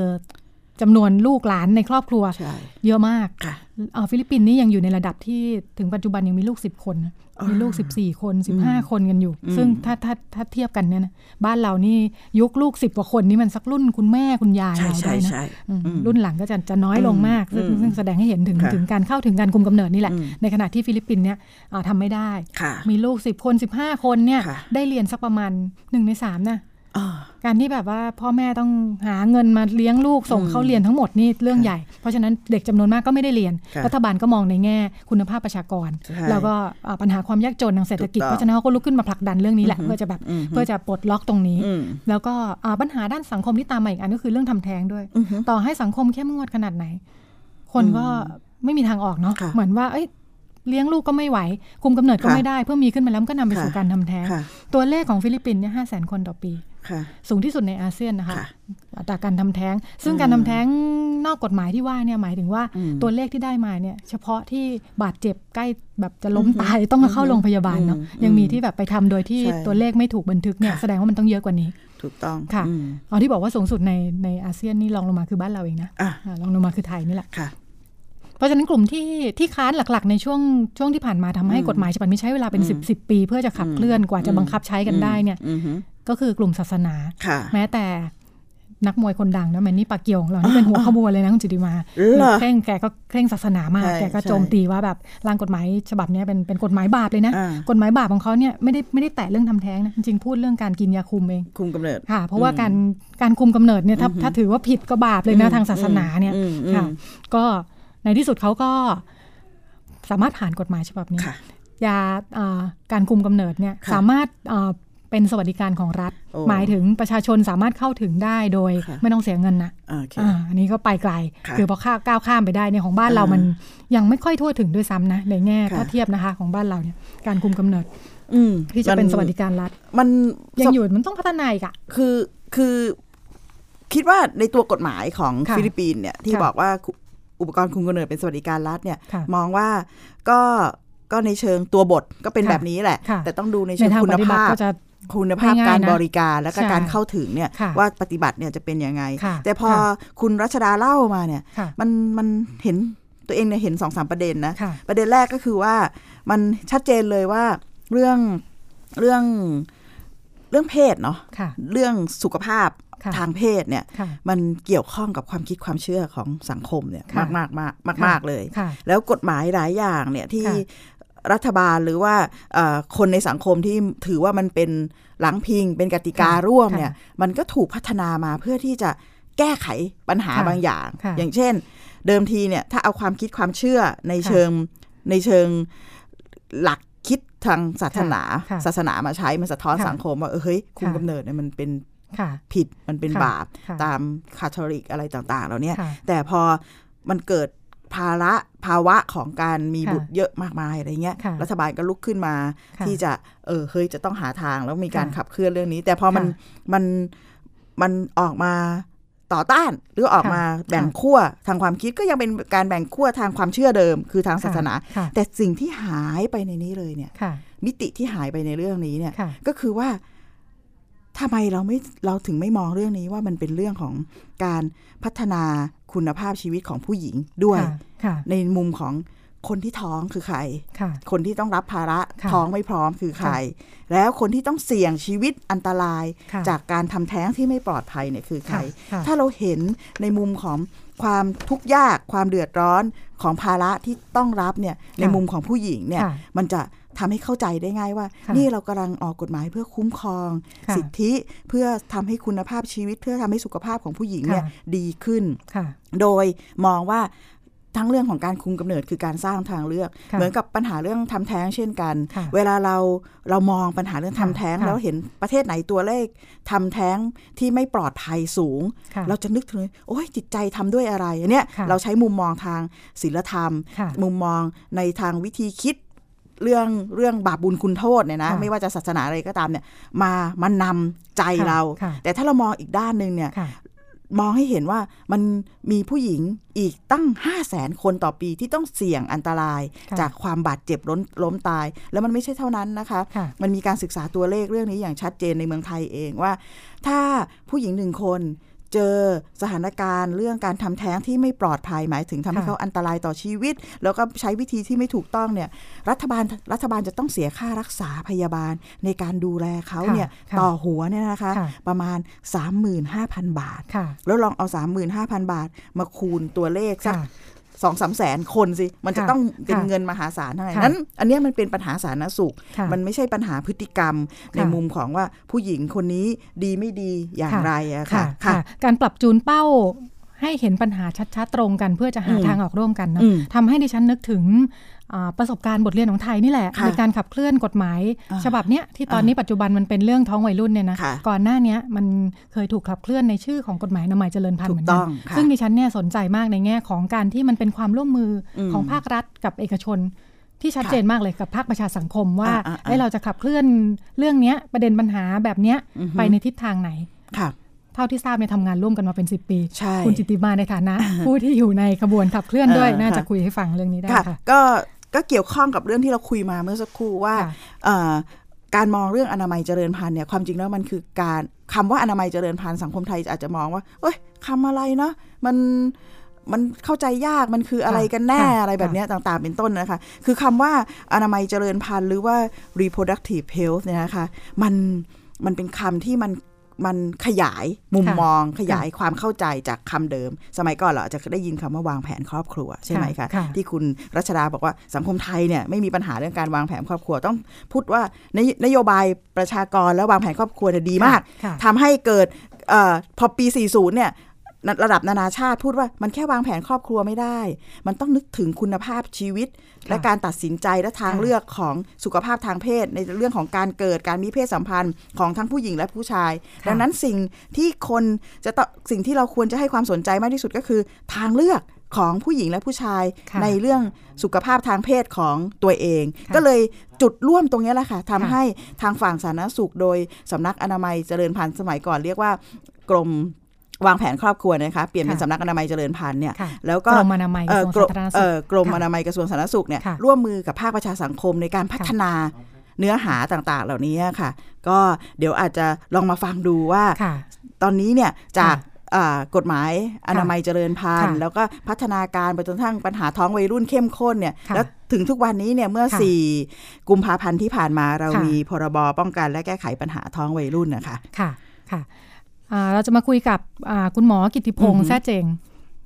จำนวนลูกหลานในครอบครัวใช่เยอะมากค่ะอ่าฟิลิปปินส์นี่ยังอยู่ในระดับที่ถึงปัจจุบันยังมีลูก 10 คนนะมีลูก 14 คน 15 คนกันอยู่ ซึ่งถ้าถ้าถ้าเทียบกันเนี่ยนะบ้านเรานี่ยุคลูก 10 กว่าคนนี่มันสักรุ่นคุณแม่คุณยายใช่เราใช่ได้นะใช่อืมอืมรุ่นหลังก็จะจะน้อยลงมาก ซึ่งอืมซึ่งแสดงให้เห็นถึงค่ะถึงการเข้าถึงการคุมกำเนิดนี่แหละอืมในขณะที่ฟิลิปปินส์เนี่ยอ่าทำไม่ได้ค่ะมีลูก 10 คน 15 คนเนี่ยค่ะได้เรียนสักประมาณ1ใน3นะอ่า การที่แบบว่าพ่อแม่ต้องหาเงินมาเลี้ยงลูกส่งเข้าเรียนทั้งหมดนี่เรื่องใหญ่ เพราะฉะนั้นเด็กจำนวนมากก็ไม่ได้เรียนค่ะรัฐบาลก็มองในแง่คุณภาพประชากรใช่แล้วก็อ่าปัญหาความยากจนทางเศรษฐกิจถูกต้องเพราะฉะนั้นเขาก็ลุกขึ้นมาผลักดันเรื่องนี้แหละอือฮึเพื่อจะแบบอือฮึเพื่อจะปลดล็อกตรงนี้อืมแล้วก็อ่าปัญหาด้านสังคมที่ตามมาอีกอันก็คือเรื่องทำแท้งด้วยอือฮึต่อให้สังคมเข้มงวดขนาดไหน คนก็ไม่มีทางออกเนาะค่ะเหมือนว่าเอ้ยเลี้ยงลูกก็ไม่ไหว คุมกำเนิดก็ค่ะไม่ได้ เพื่อมีขึ้นมาแล้วมันก็นำไปสู่ค่ะการทำแท้งค่ะตัวเลขของฟิลิปปินส์เนี่ยห้าแสนคนต่อปีค่ะ สูงที่สุดในอาเซียนนะคะค่ะอัตราการทำแท้ง ซึ่งการทำแท้งนอกกฎหมายที่ว่าเนี่ยหมายถึงว่าอืมตัวเลขที่ได้มาเนี่ยเฉพาะที่บาดเจ็บใกล้แบบจะล้มตายต้องมาเข้าโรงพยาบาลเนาะอืมยังมีที่แบบไปทำโดยที่ใช่ตัวเลขไม่ถูกบันทึกเนี่ยค่ะแสดงว่ามันต้องเยอะกว่านี้ถูกต้องค่ะอืมเอาที่บอกว่าสูงสุดในในอาเซียนนี่รองลงมาคือบ้านเราเองนะอะอ่ารองลงมาคือไทยนี่แหละค่ะเพราะฉะนั้นกลุ่มที่ที่ค้านหลักๆ ในช่วงช่วงที่ผ่านมาทำให้อืมกฎหมายฉบับนี้ใช้เวลาเป็นอืมสิบสิบปี เพื่อจะขับเคลื่อนกว่าจะบังคับใช้กันได้เนี่ยอืมอืม ก็คือกลุ่มศาสนาค่ะแม้แต่นักมวยคนดังนะแมนนี่ปากเกียวของเรานี่เป็นหัวขบวนเลยนะคุณจิติมาเหรอเคร่งแกก็เคร่งศาสนามากใช่แกก็ใช่โจมตีว่าแบบร่างกฎหมายฉบับเนี้ยเป็นเป็นกฎหมายบาปเลยนะอ่ากฎหมายบาปของเขาเนี่ยไม่ได้ไม่ได้แตะเรื่องทำแท้งนะจริงๆพูดเรื่องการกินยาคุมเองคุมกำเนิดค่ะ เพราะว่าการการคุมกำเนิดเนี่ยถ้าถ้าถือว่าผิดก็บาปเลยนะอืมทางศาสนาเนี่ยอืมอืมค่ะก็ในที่สุดเขาก็สามารถผ่านกฎหมายฉบับนี้ค่ะยาอ่าการคุมกำเนิดเนี่ยค่ะสามารถอ่า เป็นสวัสดิการของรัฐโอ้หมายถึงประชาชนสามารถเข้าถึงได้โดยค่ะไม่ต้องเสียเงินนะโอเคอ่าอันนี้ก็ไปไกลค่ะคือพอข้าวก้าวข้ามไปได้เนี่ยของบ้านเราอ่ามัมันยังไม่ค่อยทั่วถึงด้วยซ้ำนะในแง่ค่ะถ้าเทียบนะคะของบ้านเราเนี่ยการคุมกำเนิดอืมที่จะเป็นมัสวัสดิการรัฐ มันยังอยู่มันต้องพัฒนาอีกอะคือคือคิดว่าในตัวกฎหมายของค่ะฟิลิปปินส์เนี่ยที่ค่ะบอกว่าคุอุปกรณ์คุมกำเนิดเป็นสวัสดิการรัฐเนี่ยค่ะมองว่าก็ก็ในเชิงตัวบทก็เป็นค่ะแบบนี้แหละค่ะแต่ต้องดูในในเชิงทางคุปณฏิบัติภาพก็จะ คุณภาพไม่ง่ายการนะบริการและก็ใช่การเข้าถึงเนี่ยค่ะว่าปฏิบัติเนี่ยจะเป็นยังไงค่ะแต่พอค่ะคุณรัชดาเล่ามาเนี่ยค่ะมันมันเห็นตัวเองเนี่ยเห็นสองสามประเด็นนะค่ะประเด็นแรกก็คือว่ามันชัดเจนเลยว่าเรื่องเรื่องเรื่องเพศเนาะค่ะเรื่องสุขภาพค่ะทางเพศเนี่ยค่ะมันเกี่ยวข้องกับความคิดความเชื่อของสังคมเนี่ยค่ะมากมากมากมากมากๆเลยค่ะแล้วกฎหมายหลายอย่างเนี่ยที่ค่ะ รัฐบาลหรือว่าเอ่อคนในสังคมที่ถือว่ามันเป็นหลังพิง เป็นกติการ่วมเนี่ย มันก็ถูกพัฒนามาเพื่อที่จะแก้ไขปัญหาค่ะบางอย่างค่ะอย่างเช่น เดิมทีเนี่ยถ้าเอาความคิดความเชื่อในค่ะเชิงในเชิงหลักคิดทางศาสนาค่ะศาสนามาใช้มันสะท้อนค่ะสังคมว่าเออเฮ้ยคุมค่ะกำเนิดเนี่ยมันเป็นค่ะผิดมันเป็นค่ะบาปค่ะตามคาทอลิกอะไรต่างๆแล้วเนี่ยค่ะแต่พอมันเกิด ภาระภาวะของการมีค่ะบุตรเยอะมากมายอะไรเงี้ยค่ะรัฐบาลก็ลุกขึ้นมาค่ะที่จะเออเฮ้ยจะต้องหาทางแล้วมีการค่ะขับเคลื่อนเรื่องนี้ แต่พอมันค่ะมันมันออกมาต่อต้านหรือออกค่ะมาแบ่งค่ะขั้วทางความคิดก็ยังเป็นการแบ่งขั้วทางความเชื่อเดิม คือทางศาสนาค่ะแต่สิ่งที่หายไปในนี้เลยเนี่ยค่ะมิติที่หายไปในเรื่องนี้เนี่ยค่ะก็คือว่าทำไมเราไม่เราถึงไม่มองเรื่องนี้ว่ามันเป็นเรื่องของการพัฒนา คุณภาพชีวิตของผู้หญิงด้วยค่ะค่ะในมุมของคนที่ท้องคือใครค่ะคนที่ต้องรับภาระค่ะท้องไม่พร้อมคือใคร แล้วคนที่ต้องเสี่ยงชีวิตอันตรายค่ะจากการทำแท้งที่ไม่ปลอดภัยเนี่ยคือใครค่ะค่ะถ้าเราเห็นในมุมของความทุกข์ยากความเดือดร้อนของภาระที่ต้องรับเนี่ยในมุมของผู้หญิงเนี่ยค่ะมันจะ ทำให้เข้าใจได้ง่ายว่าค่ะนี่เรากำลังออกกฎหมายเพื่อคุ้มครองค่ะสิทธิเพื่อทำให้คุณภาพชีวิต เพื่อทำให้สุขภาพของผู้หญิงเนี่ยค่ะดีขึ้นค่ะโดยมองว่าทั้งเรื่องของการคุมกำเนิดคือการสร้างทางเลือกค่ะเหมือนกับปัญหาเรื่องทำแท้งเช่นกันค่ะเวลาเราเรามองปัญหาเรื่องค่ะทำแท้งค่ะแล้วเห็นประเทศไหนตัวเลขทำแท้งที่ไม่ปลอดภัยสูงค่ะเราจะนึกถึงเลยโอ้ยจิตใจทำด้วยอะไรอันเนี้ยค่ะเราใช้มุมมองทางศีลธรรมค่ะมุมมองในทางวิธีคิด เรื่องเรื่องบาปบุญคุณโทษเนี่ยนะค่ะไม่ว่าจะศาสนาอะไรก็ตามเนี่ยมามานำใจค่ะเราค่ะแต่ถ้าเรามองอีกด้านหนึ่งเนี่ยค่ะมองให้เห็นว่ามันมีผู้หญิงอีกตั้ง 5 0 0แสนคนต่อปีที่ต้องเสี่ยงอันตรายค่ะจากความบาดเจ็บล้มล้มตาย แล้วมันไม่ใช่เท่านั้นนะคะค่ะมันมีการศึกษาตัวเลขเรื่องนี้อย่างชัดเจนในเมืองไทยเองว่า ถ้าผู้หญิงหนึ่งคน เจอสถานการณ์เรื่องการทำแท้งที่ไม่ปลอดภัยหมายถึงทำให้ค่ะเขาอันตรายต่อชีวิต แล้วก็ใช้วิธีที่ไม่ถูกต้องเนี่ยรัฐบาลรัฐบาลจะต้องเสียค่ารักษาพยาบาลในการดูแลเขาเนี่ยค่ะต่อหัวเนี่ยนะคะค่ะประมาณ 35,000 บาทค่ะแล้วลองเอา 35,000 บาทมาคูณตัวเลขสักค่ะ สองสามแสนคนสิ มันจะค่ะต้องเป็นค่ะเงินมหาศาลเท่าไหร่ค่ะนั้น อันเนี้ยมันเป็นปัญหาสาธารณสุขค่ะมันไม่ใช่ปัญหาพฤติกรรมในมุมของว่าผู้หญิงคนนี้ดีไม่ดีอย่างค่ะไรอะค่ะค่ะค่ะ การปรับจูนเป้าให้เห็นปัญหาชัดๆตรงกันเพื่อจะหาอืมทางออกร่วมกันเนอะอืมทำให้ดิฉันนึกถึงอ่า ประสบการณ์บทเรียนของไทยนี่แหละค่ะในการขับเคลื่อนกฎหมายอ่าฉบับเนี้ยที่ตอนนี้ปัจจุบันมันเป็นเรื่องท้องวัยรุ่นเนี่ยนะค่ะก่อนหน้าเนี้ยมันเคยถูกขับเคลื่อนในชื่อของกฎหมายอนามัยเจริญพันธุ์ถูเหกมือนกัต้นองค่ะซึ่งดิฉันเนี่ยสนใจมากในแง่ของการที่มันเป็นความร่วมมืออมของภาครัฐกับเอกชนที่ชัดค่ะเจนมากเลยกับภาคประชาสังคมว่าอ่าอ่าอ่าเอ้ยเราจะขับเคลื่อนเรื่องเนี้ยประเด็นปัญหาแบบเนี้ยอือฮึไปในทิศทางไหนค่ะ เท่าที่ทราบเนี่ยทำงานร่วมกันมาเป็น 10 ปีใช่คุณจิตติมาในฐานะ ผู้ที่อยู่ในขบวนขับเคลื่อนด้วยเออน่าจะค่ะคุยให้ฟังเรื่องนี้ได้ค่ะค่ะ ก็ก็เกี่ยวข้องกับเรื่องที่เราคุยมาเมื่อสักครู่ว่าค่ะเอ่อการมองเรื่องอนามัยเจริญพันธุ์เนี่ยความจริงแล้วมันคือการคำว่าอนามัยเจริญพันธุ์สังคมไทยอาจจะมองว่าเอ้ยคำอะไรเนาะมันมันเข้าใจยากมันคืออะไรกันแน่ค่ะอะไรแบบเนี้ยต่างๆ เป็นต้นนะคะ คือคำว่าอนามัยเจริญพันธุ์หรือว่า reproductive health เนี่ยนะคะ มันมันเป็นคำที่มัน มันขยายมุมค่ะมองขยายความเข้าใจจากคำเดิม สมัยก่อนเราอาจจะได้ยินคำว่าวางแผนครอบครัวใช่ไหมคะค่ะที่คุณรัชดาบอกว่าสังคมไทยเนี่ยไม่มีปัญหาเรื่องการวางแผนครอบครัวต้องพูดว่านโยนโยบายประชากรและวางแผนครอบครัวเนี่ยดีมากค่ะทำให้เกิดเออพอปี 40 เนี่ย ระดับนานาชาติพูดว่ามันแค่วางแผนครอบครัวไม่ได้ มันต้องนึกถึงคุณภาพชีวิต และการตัดสินใจและทางค่ะเลือกของสุขภาพทางเพศ ในเรื่องของการเกิดการมีเพศสัมพันธ์ของทั้งผู้หญิงและผู้ชายค่ะดังนั้นสิ่งที่คนจะต้องสิ่งที่เราควรจะให้ความสนใจมากที่สุดก็คือทางเลือกของผู้หญิงและผู้ชายค่ะในเรื่องสุขภาพทางเพศของตัวเองค่ะก็เลยจุดร่วมตรงนี้แหละค่ะทำค่ะให้ทางฝั่งสาธารณสุขโดยสำนักอนามัยเจริญพันธุ์สมัยก่อนเรียกว่ากรม วางแผนครอบครัวนะคะเปลี่ยนเป็นค่ะสำนักอนามัยเจริญพันธุ์เนี่ยค่ะแล้วก็กรมอนามัยกเอ่ระอทรวงกรสามธารณสุเอ่ขอกรมค่ะอนามัยกระทรวงสาธารณสุขเนี่ยค่ะร่วมมือกับภาคประชาสังคมในการพัฒนาเนื้อหาต่างๆ เหล่านี้ค่ะ ก็เดี๋ยวอาจจะลองมาฟังดูว่าค่ะตอนนี้เนี่ยจากค่ะอ่ากฎหมายอนามัยเจริญพันธุ์ค่ะแล้วก็พัฒนาการไปจนกระทั่งปัญหาท้องวัยรุ่นเข้มข้นเนี่ยค่ะแล้วถึงทุกวันนี้เนี่ยเมื่อค่ะ4กุมภาพันธ์ที่ผ่านมาเราค่ะมีพรบป้องกันและแก้ไขปัญหาท้องวัยรุ่นนะคะค่ะค่ะอ่า เราจะมาคุยกับอ่าคุณหมอกิติพงอือษ์ฮึแท้เจง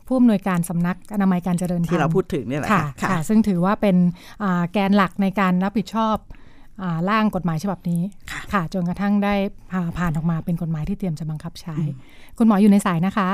ผู้อำนวยการสำนักอนามัยการเจริญพันธุ์ที่เราพูดถึงเนี่ยแหละค่ะค่ะค่ะซึ่งถือว่าเป็นอ่าแกนหลักในการรับผิดชอบอ่าร่างกฎหมายฉบับนี้ค่ะค่ะจนกระทั่งได้ผ่าผ่านออกมาเป็นกฎหมายที่เตรียมจะบังคับใช้ คุณหมออยู่ในสายนะคะ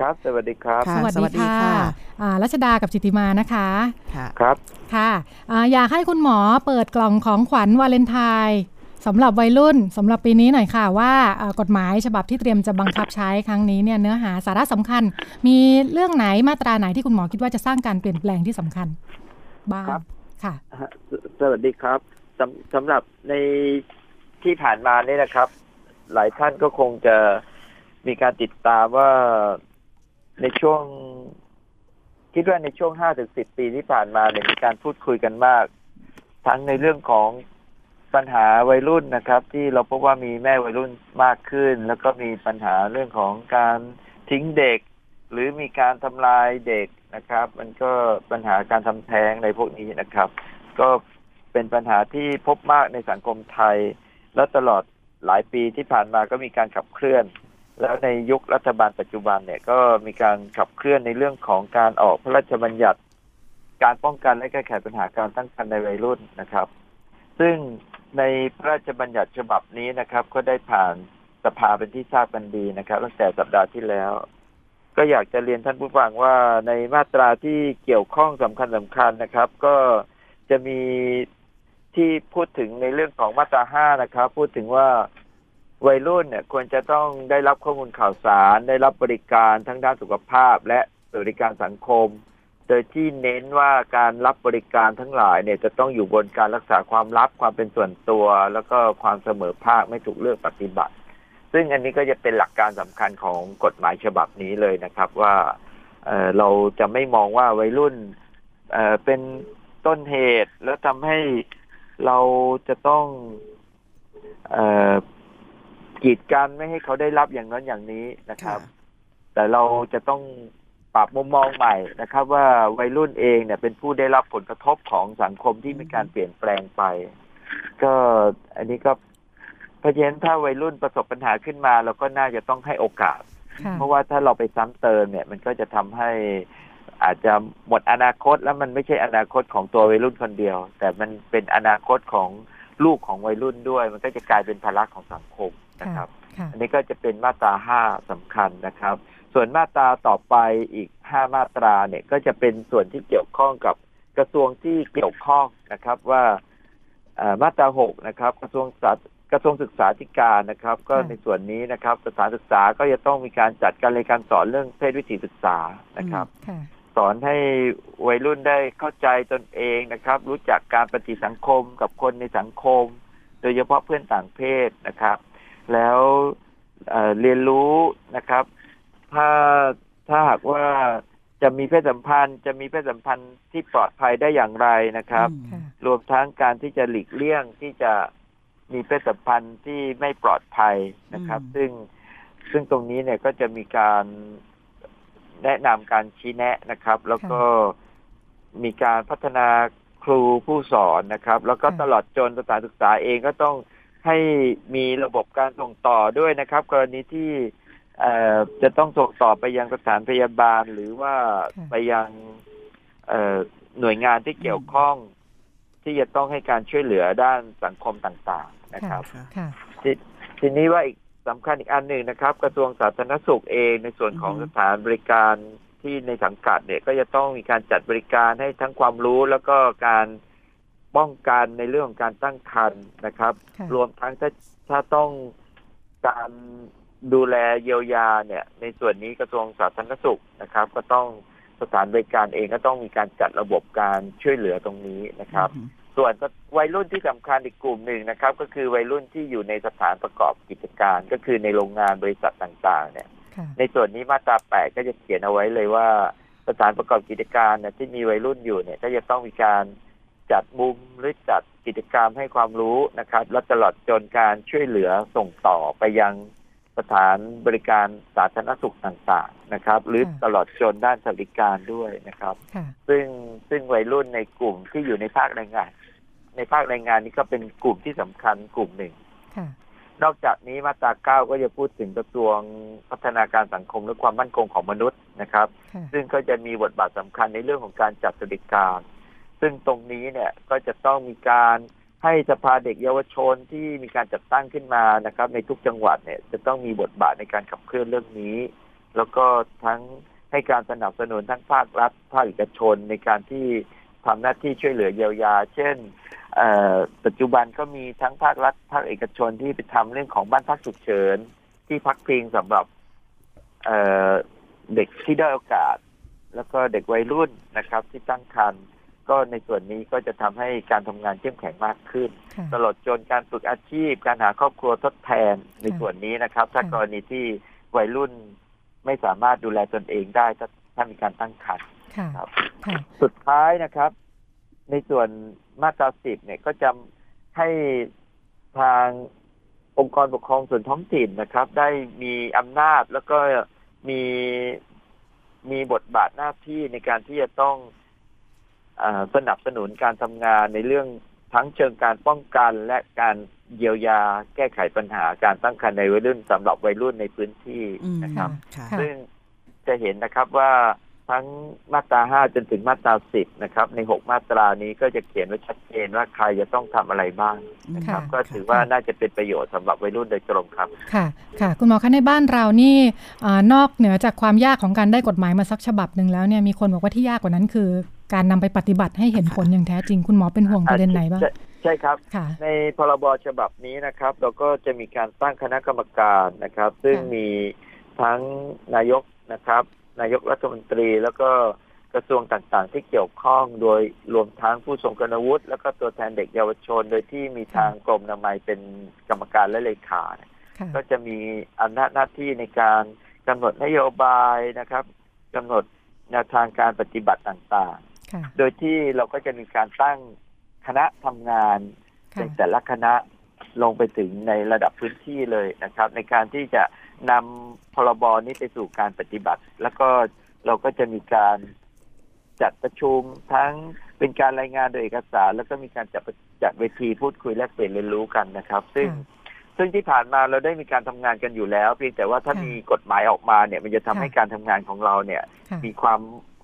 ครับ สวัสดีครับค่ะสวัสดีค่ะอ่ารัชดากับจิตติมานะคะค่ะครับ ค่ะอ่าอยากให้คุณหมอเปิดกล่องของขวัญวาเลนไทน์ สำหรับวัยรุ่นสำหรับปีนี้หน่อยค่ะว่าอ่ากฎหมายฉบับที่เตรียมจะบังคับใช้ครั้งนี้เนี่ยเนื้อหาสาระสำคัญ มีเรื่องไหนมาตราไหนที่คุณหมอคิดว่าจะสร้างการเปลี่ยนแปลงที่สำคัญ บ้างครับค่ะสสวัสดีครับสำสำหรับในที่ผ่านมานี่นะครับ หลายท่านก็คงจะมีการติดตามว่าในช่วง คิดว่าในช่วงห้าถึงสิบปีที่ผ่านมาเนี่ยมีการพูดคุยกันมาก ทั้งในเรื่องของ ปัญหาวัยรุ่นนะครับ ที่เราพบว่ามีแม่วัยรุ่นมากขึ้น แล้วก็มีปัญหาเรื่องของการทิ้งเด็ก หรือมีการทำลายเด็กนะครับ มันก็ปัญหาการทำแท้งในพวกนี้นะครับ ก็เป็นปัญหาที่พบมากในสังคมไทย แล้วตลอดหลายปีที่ผ่านมาก็มีการขับเคลื่อน แล้วในยุครัฐบาลปัจจุบันเนี่ยก็มีการขับเคลื่อนในเรื่องของการออกพระราชบัญญัติ การป้องกันและแก้ไขปัญหาการตั้งครรภ์ในวัยรุ่นนะครับ ซึ่ง ในพระราชบัญญัติฉบับนี้นะครับ ก็ได้ผ่านสภาเป็นที่ทราบกันดีนะครับ ตั้งแต่สัปดาห์ที่แล้ว ก็อยากจะเรียนท่านผู้ฟังว่าในมาตราที่เกี่ยวข้องสำคัญสำคัญนะครับ ก็จะมีที่พูดถึงในเรื่องของมาตราห้านะครับ พูดถึงว่าวัยรุ่นเนี่ยควรจะต้องได้รับข้อมูลข่าวสาร ได้รับบริการทั้งด้านสุขภาพ และบริการสังคม ดยที่เน้นว่าการรับบริการทั้งหลายเนี่ยจะต้องอยู่บนการรักษาความลับความเป็นส่วนตัว แล้วก็ความเสมอภาคไม่ถูกเลือกปฏิบัติ ซึ่งอันนี้ก็จะเป็นหลักการสำคัญของกฎหมายฉบับนี้เลยนะครับว่าเอ่อเราจะไม่มองว่าวัยรุ่นเอ่อเป็นต้นเหตุแล้วทำให้เราจะต้องเอ่อกีดกันไม่ให้เขาได้รับอย่างนั้นอย่างนี้นะครับ แต่เราจะต้อง ปรับมุมมองใหม่นะครับ ว่าวัยรุ่นเองเนี่ยเป็นผู้ได้รับผลกระทบของสังคมที่มีการเปลี่ยนแปลงไป ก็อันนี้ก็เพราะฉะนั้นถ้าวัยรุ่นประสบปัญหาขึ้นมา เราก็น่าจะต้องให้โอกาสค่ะเพราะว่าถ้าเราไปซ้ำเติมเนี่ย มันก็จะทำให้อาจจะหมดอนาคตแล้วมันไม่ใช่อนาคตของตัววัยรุ่นคนเดียว แต่มันเป็นอนาคตของลูกของวัยรุ่นด้วย มันก็จะกลายเป็นภาระของสังคมนะครับค่ะอันนี้ก็จะเป็นมาตราห้าสำคัญนะครับ ส่วนมาตราต่อไปอีกห้ามาตราเนี่ยก็จะเป็นส่วนที่เกี่ยวข้องกับกระทรวงที่เกี่ยวข้องนะครับว่าเอ่อมาตราหกนะครับ กระทรวงสาธกระทรวงศึกษาธิการนะครับ ก็ค่ะในส่วนนี้นะครับสถานศึกษาก็จะต้องมีการจัดการเรียนการสอนเรื่องเพศวิถีศึกษานะครับค่ะสอนให้วัยรุ่นได้เข้าใจตนเองนะครับ รู้จักการปฏิสังคมกับคนในสังคม โดยเฉพาะเพื่อนต่างเพศนะครับ แล้วเอ่อเรียนรู้นะครับ ถ้าถ้าหากว่าจะมีเพศสัมพันธ์ จะมีเพศสัมพันธ์ที่ปลอดภัยได้อย่างไรนะครับ ค่ะ รวมทั้งการที่จะหลีกเลี่ยงที่จะมีเพศสัมพันธ์ที่ไม่ปลอดภัยนะครับ อืม ซึ่งซึ่งตรงนี้เนี่ยก็จะมีการแนะนำการชี้แนะนะครับ แล้วก็มีการพัฒนาครูผู้สอนนะครับ แล้วก็ค่ะ ตลอดจนสถานศึกษาเองก็ต้องให้มีระบบการส่งต่อด้วยนะครับ กรณีที่เอ่อ จะต้องส่งต่อไปยังสถานพยาบาลหรือว่าค่ะไปยังเอ่อหน่วยงานที่เกี่ยวข้อง ที่จะต้องให้การช่วยเหลือด้านสังคมต่างๆนะครับค่ะค่ะทีทีนี้ว่าอีกสำคัญอีกอันหนึ่งนะครับ กระทรวงสาธารณสุขเองในส่วนของอือฮึสถานบริการที่ในสังกัดเนี่ยก็จะต้องมีการจัดบริการให้ทั้งความรู้แล้วก็การป้องกันในเรื่องของการตั้งครรภ์นะครับค่ะรวมทั้งถ้าถ้าต้องการ ดูแลเยียวยาเนี่ย ในส่วนนี้กระทรวงสาธารณสุขนะครับ ก็ต้องสถานบริการเองก็ต้องมีการจัดระบบการช่วยเหลือตรงนี้นะครับ ส่วนวัยรุ่นที่สำคัญอีกกลุ่มหนึ่งนะครับ ก็คือวัยรุ่นที่อยู่ในสถานประกอบกิจการ ก็คือในโรงงานบริษัทต่างๆ เนี่ยค่ะในส่วนนี้มาตราแปดก็จะเขียนเอาไว้เลยว่าสถานประกอบกิจการเนี่ยที่มีวัยรุ่นอยู่เนี่ย ก็จะต้องมีการจัดมุมหรือจัดกิจกรรมให้ความรู้นะครับ และตลอดจนการช่วยเหลือส่งต่อไปยัง สถานบริการสาธารณสุขต่างๆนะครับ หรือค่ะตลอดจนด้านสวัสดิการด้วยนะครับค่ะซึ่งซึ่งวัยรุ่นในกลุ่มที่อยู่ในภาคแรงงาน ในภาคแรงงานนี้ก็เป็นกลุ่มที่สำคัญกลุ่มหนึ่งค่ะนอกจากนี้มาตราเก้าก็จะพูดถึงกระทรวงพัฒนาการสังคมและความมั่นคงของมนุษย์นะครับค่ะซึ่งก็จะมีบทบาทสำคัญในเรื่องของการจัดสวัสดิการ ซึ่งตรงนี้เนี่ยก็จะต้องมีการ ให้สภาเด็กเยาวชนที่มีการจัดตั้งขึ้นมานะครับ ในทุกจังหวัดเนี่ย จะต้องมีบทบาทในการขับเคลื่อนเรื่องนี้ แล้วก็ทั้งให้การสนับสนุนทั้งภาครัฐภาคเอกชนในการที่ทำหน้าที่ช่วยเหลือเยียวยา เช่นปัจจุบันก็มีทั้งภาครัฐภาคเอกชนที่ไปทำเรื่องของบ้านพักฉุกเฉิน ที่พักพิงสำหรับเด็กที่ได้โอกาส แล้วก็เด็กวัยรุ่นนะครับ ที่ตั้งครรภ์ ก็ในส่วนนี้ก็จะทำให้การทำงานเข้มแข็งมากขึ้นค่ะตลอดจนการฝึกอาชีพ การหาครอบครัวทดแทนในค่ะส่วนนี้นะครับ ถ้าค่ะกรณีที่วัยรุ่นไม่สามารถดูแลตนเองได้ถ้าถ้ามีการตั้งครรภ์ค่ะครับค่ะสุดท้ายนะครับ ในส่วนมาตราสิบเนี่ยก็จะให้ทางองค์กรปกครองส่วนท้องถิ่นนะครับ ได้มีอำนาจแล้วก็มีมีบทบาทหน้าที่ในการที่จะต้องอา สนับสนุนการทำงานในเรื่องทั้งเชิงการป้องกันและการเยียวยาแก้ไขปัญหาการตั้งครรภ์ในวัยรุ่นสำหรับวัยรุ่นในพื้นที่อืมนะครับค่ะค่ะซึ่งจะเห็นนะครับว่าทั้งมาตราห้าจนถึงมาตราสิบนะครับ ในหกมาตรานี้ก็จะเขียนไว้ชัดเจนว่าใครจะต้องทำอะไรบ้างนะครับค่ะก็ถือว่าน่าจะเป็นประโยชน์สำหรับวัยรุ่นโดยตรงครับ ค่ะ ค่ะ คุณหมอคะในบ้านเรานี่อานอกเหนือจากความยากของการได้กฎหมายมาสักฉบับหนึ่งแล้วเนี่ย มีคนบอกว่าที่ยากกว่านั้นคือ การนำไปปฏิบัติให้เห็นผลอย่างแท้จริง คุณหมอเป็นห่วงประเด็นไหนบ้างใช่ใช่ครับค่ะในพรบฉบับนี้นะครับ เราก็จะมีการตั้งคณะกรรมการนะครับ ซึ่งค่ะมีทั้งนายกนะครับ นายกรัฐมนตรีแล้วก็กระทรวงต่างๆ ที่เกี่ยวข้องโดยรวมทั้งผู้ทรงคุณวุฒิแล้วก็ตัวแทนเด็กเยาวชน โดยที่มีทางกรมอนามัยเป็นกรรมการและเลขาค่ะก็จะมีอำนาจหน้าที่ในการกำหนดนโยบายนะครับกำหนดแนวทางการปฏิบัติต่างๆค่ะ โดยที่เราก็จะมีการตั้งคณะทำงานในค่ะแต่ละคณะลงไปถึงในระดับพื้นที่เลยนะครับ ในการที่จะนำพรบนี้ไปสู่การปฏิบัติ แล้วก็เราก็จะมีการจัดประชุมทั้งเป็นการรายงานโดยเอกสาร แล้วก็มีการจัดจัดเวทีพูดคุยแลกเปลี่ยนเรียนรู้กันนะครับ ซึ่งค่ะซึ่งที่ผ่านมาเราได้มีการทำงานกันอยู่แล้ว เพียงแต่ว่าถ้าค่ะมีกฎหมายออกมาเนี่ย มันจะทำค่ะให้การทำงานของเราเนี่ยค่ะมีความ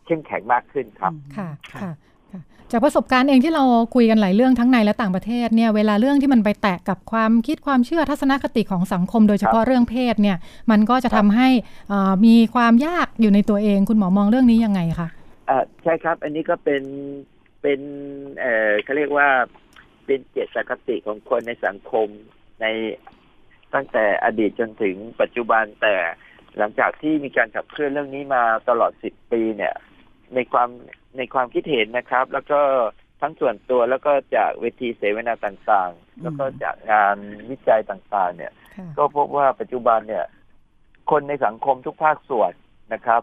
เข้มแข็งมากขึ้นครับค่ะค่ะค่ะจากประสบการณ์เองที่เราคุยกันหลายเรื่องทั้งในและต่างประเทศเนี่ยเวลาเรื่องที่มันไปแตะกับความคิดความเชื่อทัศนคติของสังคม โดยเฉพาะเรื่องเพศเนี่ยมันก็จะทำให้เอ่อมีความยากอยู่ในตัวเองคุณหมอมองเรื่องนี้ยังไงคะอ่าใช่ครับ อันนี้ก็เป็นเป็นเอ่อเขาเรียกว่าเป็นเจตคติของคนในสังคมในตั้งแต่อดีตจนถึงปัจจุบันแต่หลังจากที่มีการขับเคลื่อนเรื่องนี้มาตลอดสิบปีเนี่ย ในความในความคิดเห็นนะครับ แล้วก็ทั้งส่วนตัวแล้วก็จากเวทีเสวนาต่างๆ แล้วก็จากงานวิจัยต่างๆ เนี่ยค่ะก็พบว่าปัจจุบันเนี่ย คนในสังคมทุกภาคส่วนนะครับ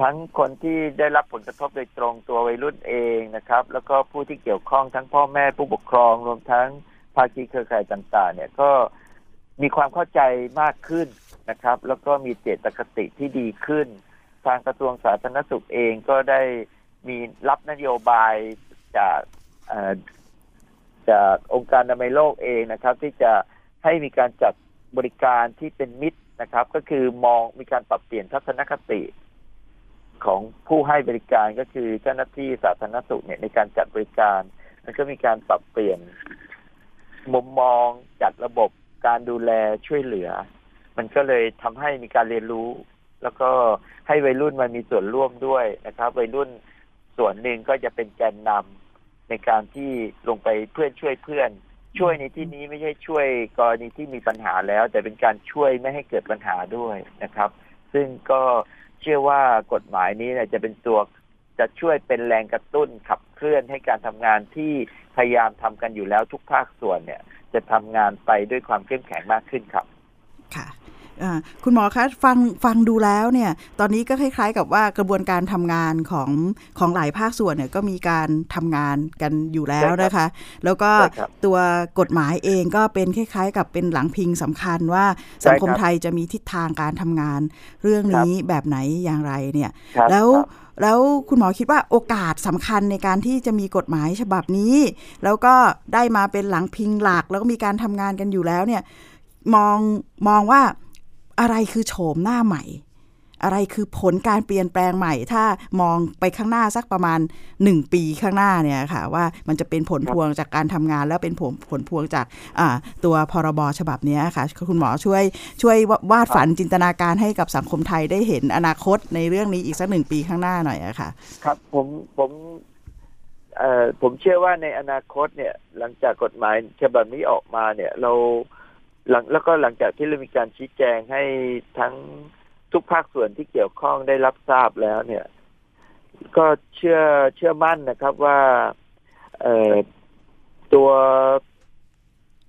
ทั้งคนที่ได้รับผลกระทบโดยตรงตัววัยรุ่นเองนะครับ แล้วก็ผู้ที่เกี่ยวข้องทั้งพ่อแม่ผู้ปกครองรวมทั้งภาคีเครือข่ายต่าง ๆ เนี่ยก็มีความเข้าใจมากขึ้นนะครับ แล้วก็มีเจตคติที่ดีขึ้น ทางกระทรวงสาธารณสุขเองก็ได้มีรับนโยบายจากจากองค์การอนามัยโลกเองนะครับ ที่จะให้มีการจัดบริการที่เป็นมิตรนะครับ ก็คือมองมีการปรับเปลี่ยนทัศนคติของผู้ให้บริการก็คือเจ้าหน้าที่สาธารณสุขเนี่ยในการจัดบริการมันก็มีการปรับเปลี่ยนมุมมองจัดระบบการดูแลช่วยเหลือ มันก็เลยทำให้มีการเรียนรู้ แล้วก็ให้วัยรุ่นมามีส่วนร่วมด้วยนะครับ วัยรุ่นส่วนหนึ่งก็จะเป็นแกนนำในการที่ลงไปเพื่อนช่วยเพื่อน ช่วยในที่นี้ไม่ใช่ช่วยกรณีที่มีปัญหาแล้ว แต่เป็นการช่วยไม่ให้เกิดปัญหาด้วยนะครับ ซึ่งก็เชื่อว่ากฎหมายนี้นี่ยจะเป็นตัวจะช่วยเป็นแรงกระตุ้นขับเคลื่อนให้การทำงานที่พยายามทำกันอยู่แล้วทุกภาคส่วนเนี่ย จะทำงานไปด้วยความเข้มแข็งมากขึ้นครับ ค่ะ คุณหมอคะฟังฟังดูแล้วเนี่ยตอนนี้ก็คล้ายๆ กับว่ากระบวนการทำงานของของหลายภาคส่วนเนี่ยก็มีการทำงานกันอยู่แล้วนะคะ แล้วก็ใช่ครับตัวกฎหมายเองก็เป็นคล้าย ๆ กับเป็นหลังพิงสำคัญว่าสังคมใช่ครับไทยจะมีทิศทางการทำงานเรื่องนี้แบบไหนอย่างไรเนี่ยครับแล้วครับแล้วคุณหมอคิดว่าโอกาสสำคัญในการที่จะมีกฎหมายฉบับนี้ แล้วก็ได้มาเป็นหลังพิงหลัก แล้วก็มีการทำงานกันอยู่แล้วเนี่ยมองมองว่า อะไรคือโฉมหน้าใหม่ อะไรคือผลการเปลี่ยนแปลงใหม่ ถ้ามองไปข้างหน้าสักประมาณหนึ่งปีข้างหน้าเนี่ยค่ะ ว่ามันจะเป็นผลพวงจากการทำงาน แล้วเป็นผลผลพวงจากตัวพรบฉบับนี้ค่ะ คุณหมอช่วยช่วยวาดฝันจินตนาการให้กับสังคมไทยได้เห็นอนาคตในเรื่องนี้อีกสักหนึ่งปีข้างหน้าหน่อยอะค่ะ ครับผมผมผมเชื่อว่าในอนาคตเนี่ยหลังจากกฎหมายฉบับนี้ออกมาเนี่ยเรา หลังแล้วก็หลังจากที่เรามีการชี้แจงให้ทั้งทุกภาคส่วนที่เกี่ยวข้องได้รับทราบแล้ว เนี่ย ก็เชื่อเชื่อมั่นนะครับว่าเอ่อตัว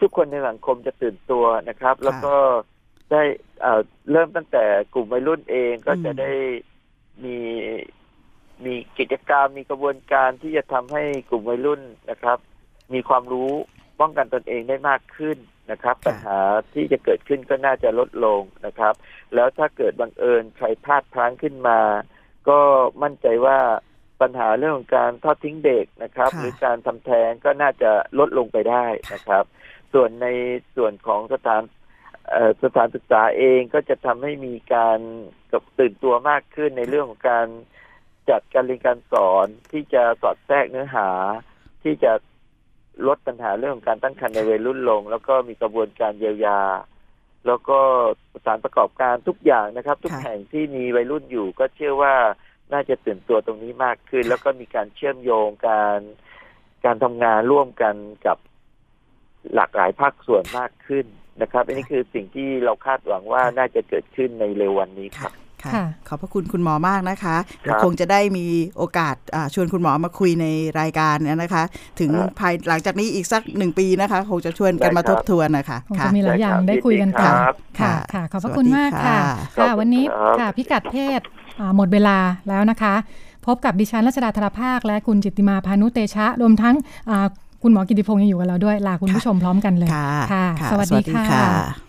ทุกคนในสังคมจะตื่นตัวนะครับ แล้วก็ได้เอ่อเริ่มตั้งแต่กลุ่มวัยรุ่นเองก็จะอืมได้มีมีกิจกรรมมีกระบวนการที่จะทำให้กลุ่มวัยรุ่นนะครับ มีความรู้ป้องกันตนเองได้มากขึ้น นะครับค่ะปัญหาที่จะเกิดขึ้นก็น่าจะลดลงนะครับ แล้วถ้าเกิดบังเอิญใครพลาดพลั้งขึ้นมา ก็มั่นใจว่าปัญหาเรื่องของการทอดทิ้งเด็กนะครับค่ะหรือการทำแท้งก็น่าจะลดลงไปได้นะครับ ส่วนในส่วนของสถานเอ่อสถานศึกษาเองก็จะทำให้มีการกับตื่นตัวมากขึ้นในเรื่องของการจัดการเรียนการสอนที่จะสอดแทรกเนื้อหา ที่จะ ลดปัญหาเรื่องของการตั้งครรภ์ในวัยรุ่นลง แล้วก็มีกระบวนการเยียวยา แล้วก็สถานประกอบการทุกอย่างนะครับ ทุกค่ะแห่งที่มีวัยรุ่นอยู่ ก็เชื่อว่าน่าจะตื่นตัวตรงนี้มากขึ้น แล้วก็มีการเชื่อมโยงการการทำงานร่วมกันกับหลากหลายภาคส่วนมากขึ้นนะครับ อันนี้คือสิ่งที่เราคาดหวังว่าน่าจะเกิดขึ้นในเร็ววันนี้ครับ ค่ะค่ะ ขอบพระคุณคุณหมอมากนะคะครัเดี๋ยวบคงจะได้มีโอกาสอ่าชวนคุณหมอมาคุยในรายการเนี่ยนะคะ ถึงครับภายหลังจากนี้อีกสักหนึ่งปีนะคะ คงจะชวนกันมาได้คทรับบทวนนะคะคงค่ะจะมีหลายอย่างได้ครับได้คุยกันต่อครับค่ะค่ะค่ะ ขอบพระสวัสคุณดีมากค่ะ ค่ะขอบค่ะคุณวันนี้ครับค่ะพิกัดเพศอ่าหมดเวลาแล้วนะคะ พบกับดิฉันรัชดาธราภาค และคุณจิตติมาพานุเตชะรวมทั้งอ่าคุณหมอกิติพงศ์ยังอยู่กับเราด้วยลาคุณผู้ชมพร้อมกันเลยค่ะค่ะค่ะสวัสดีค่ะ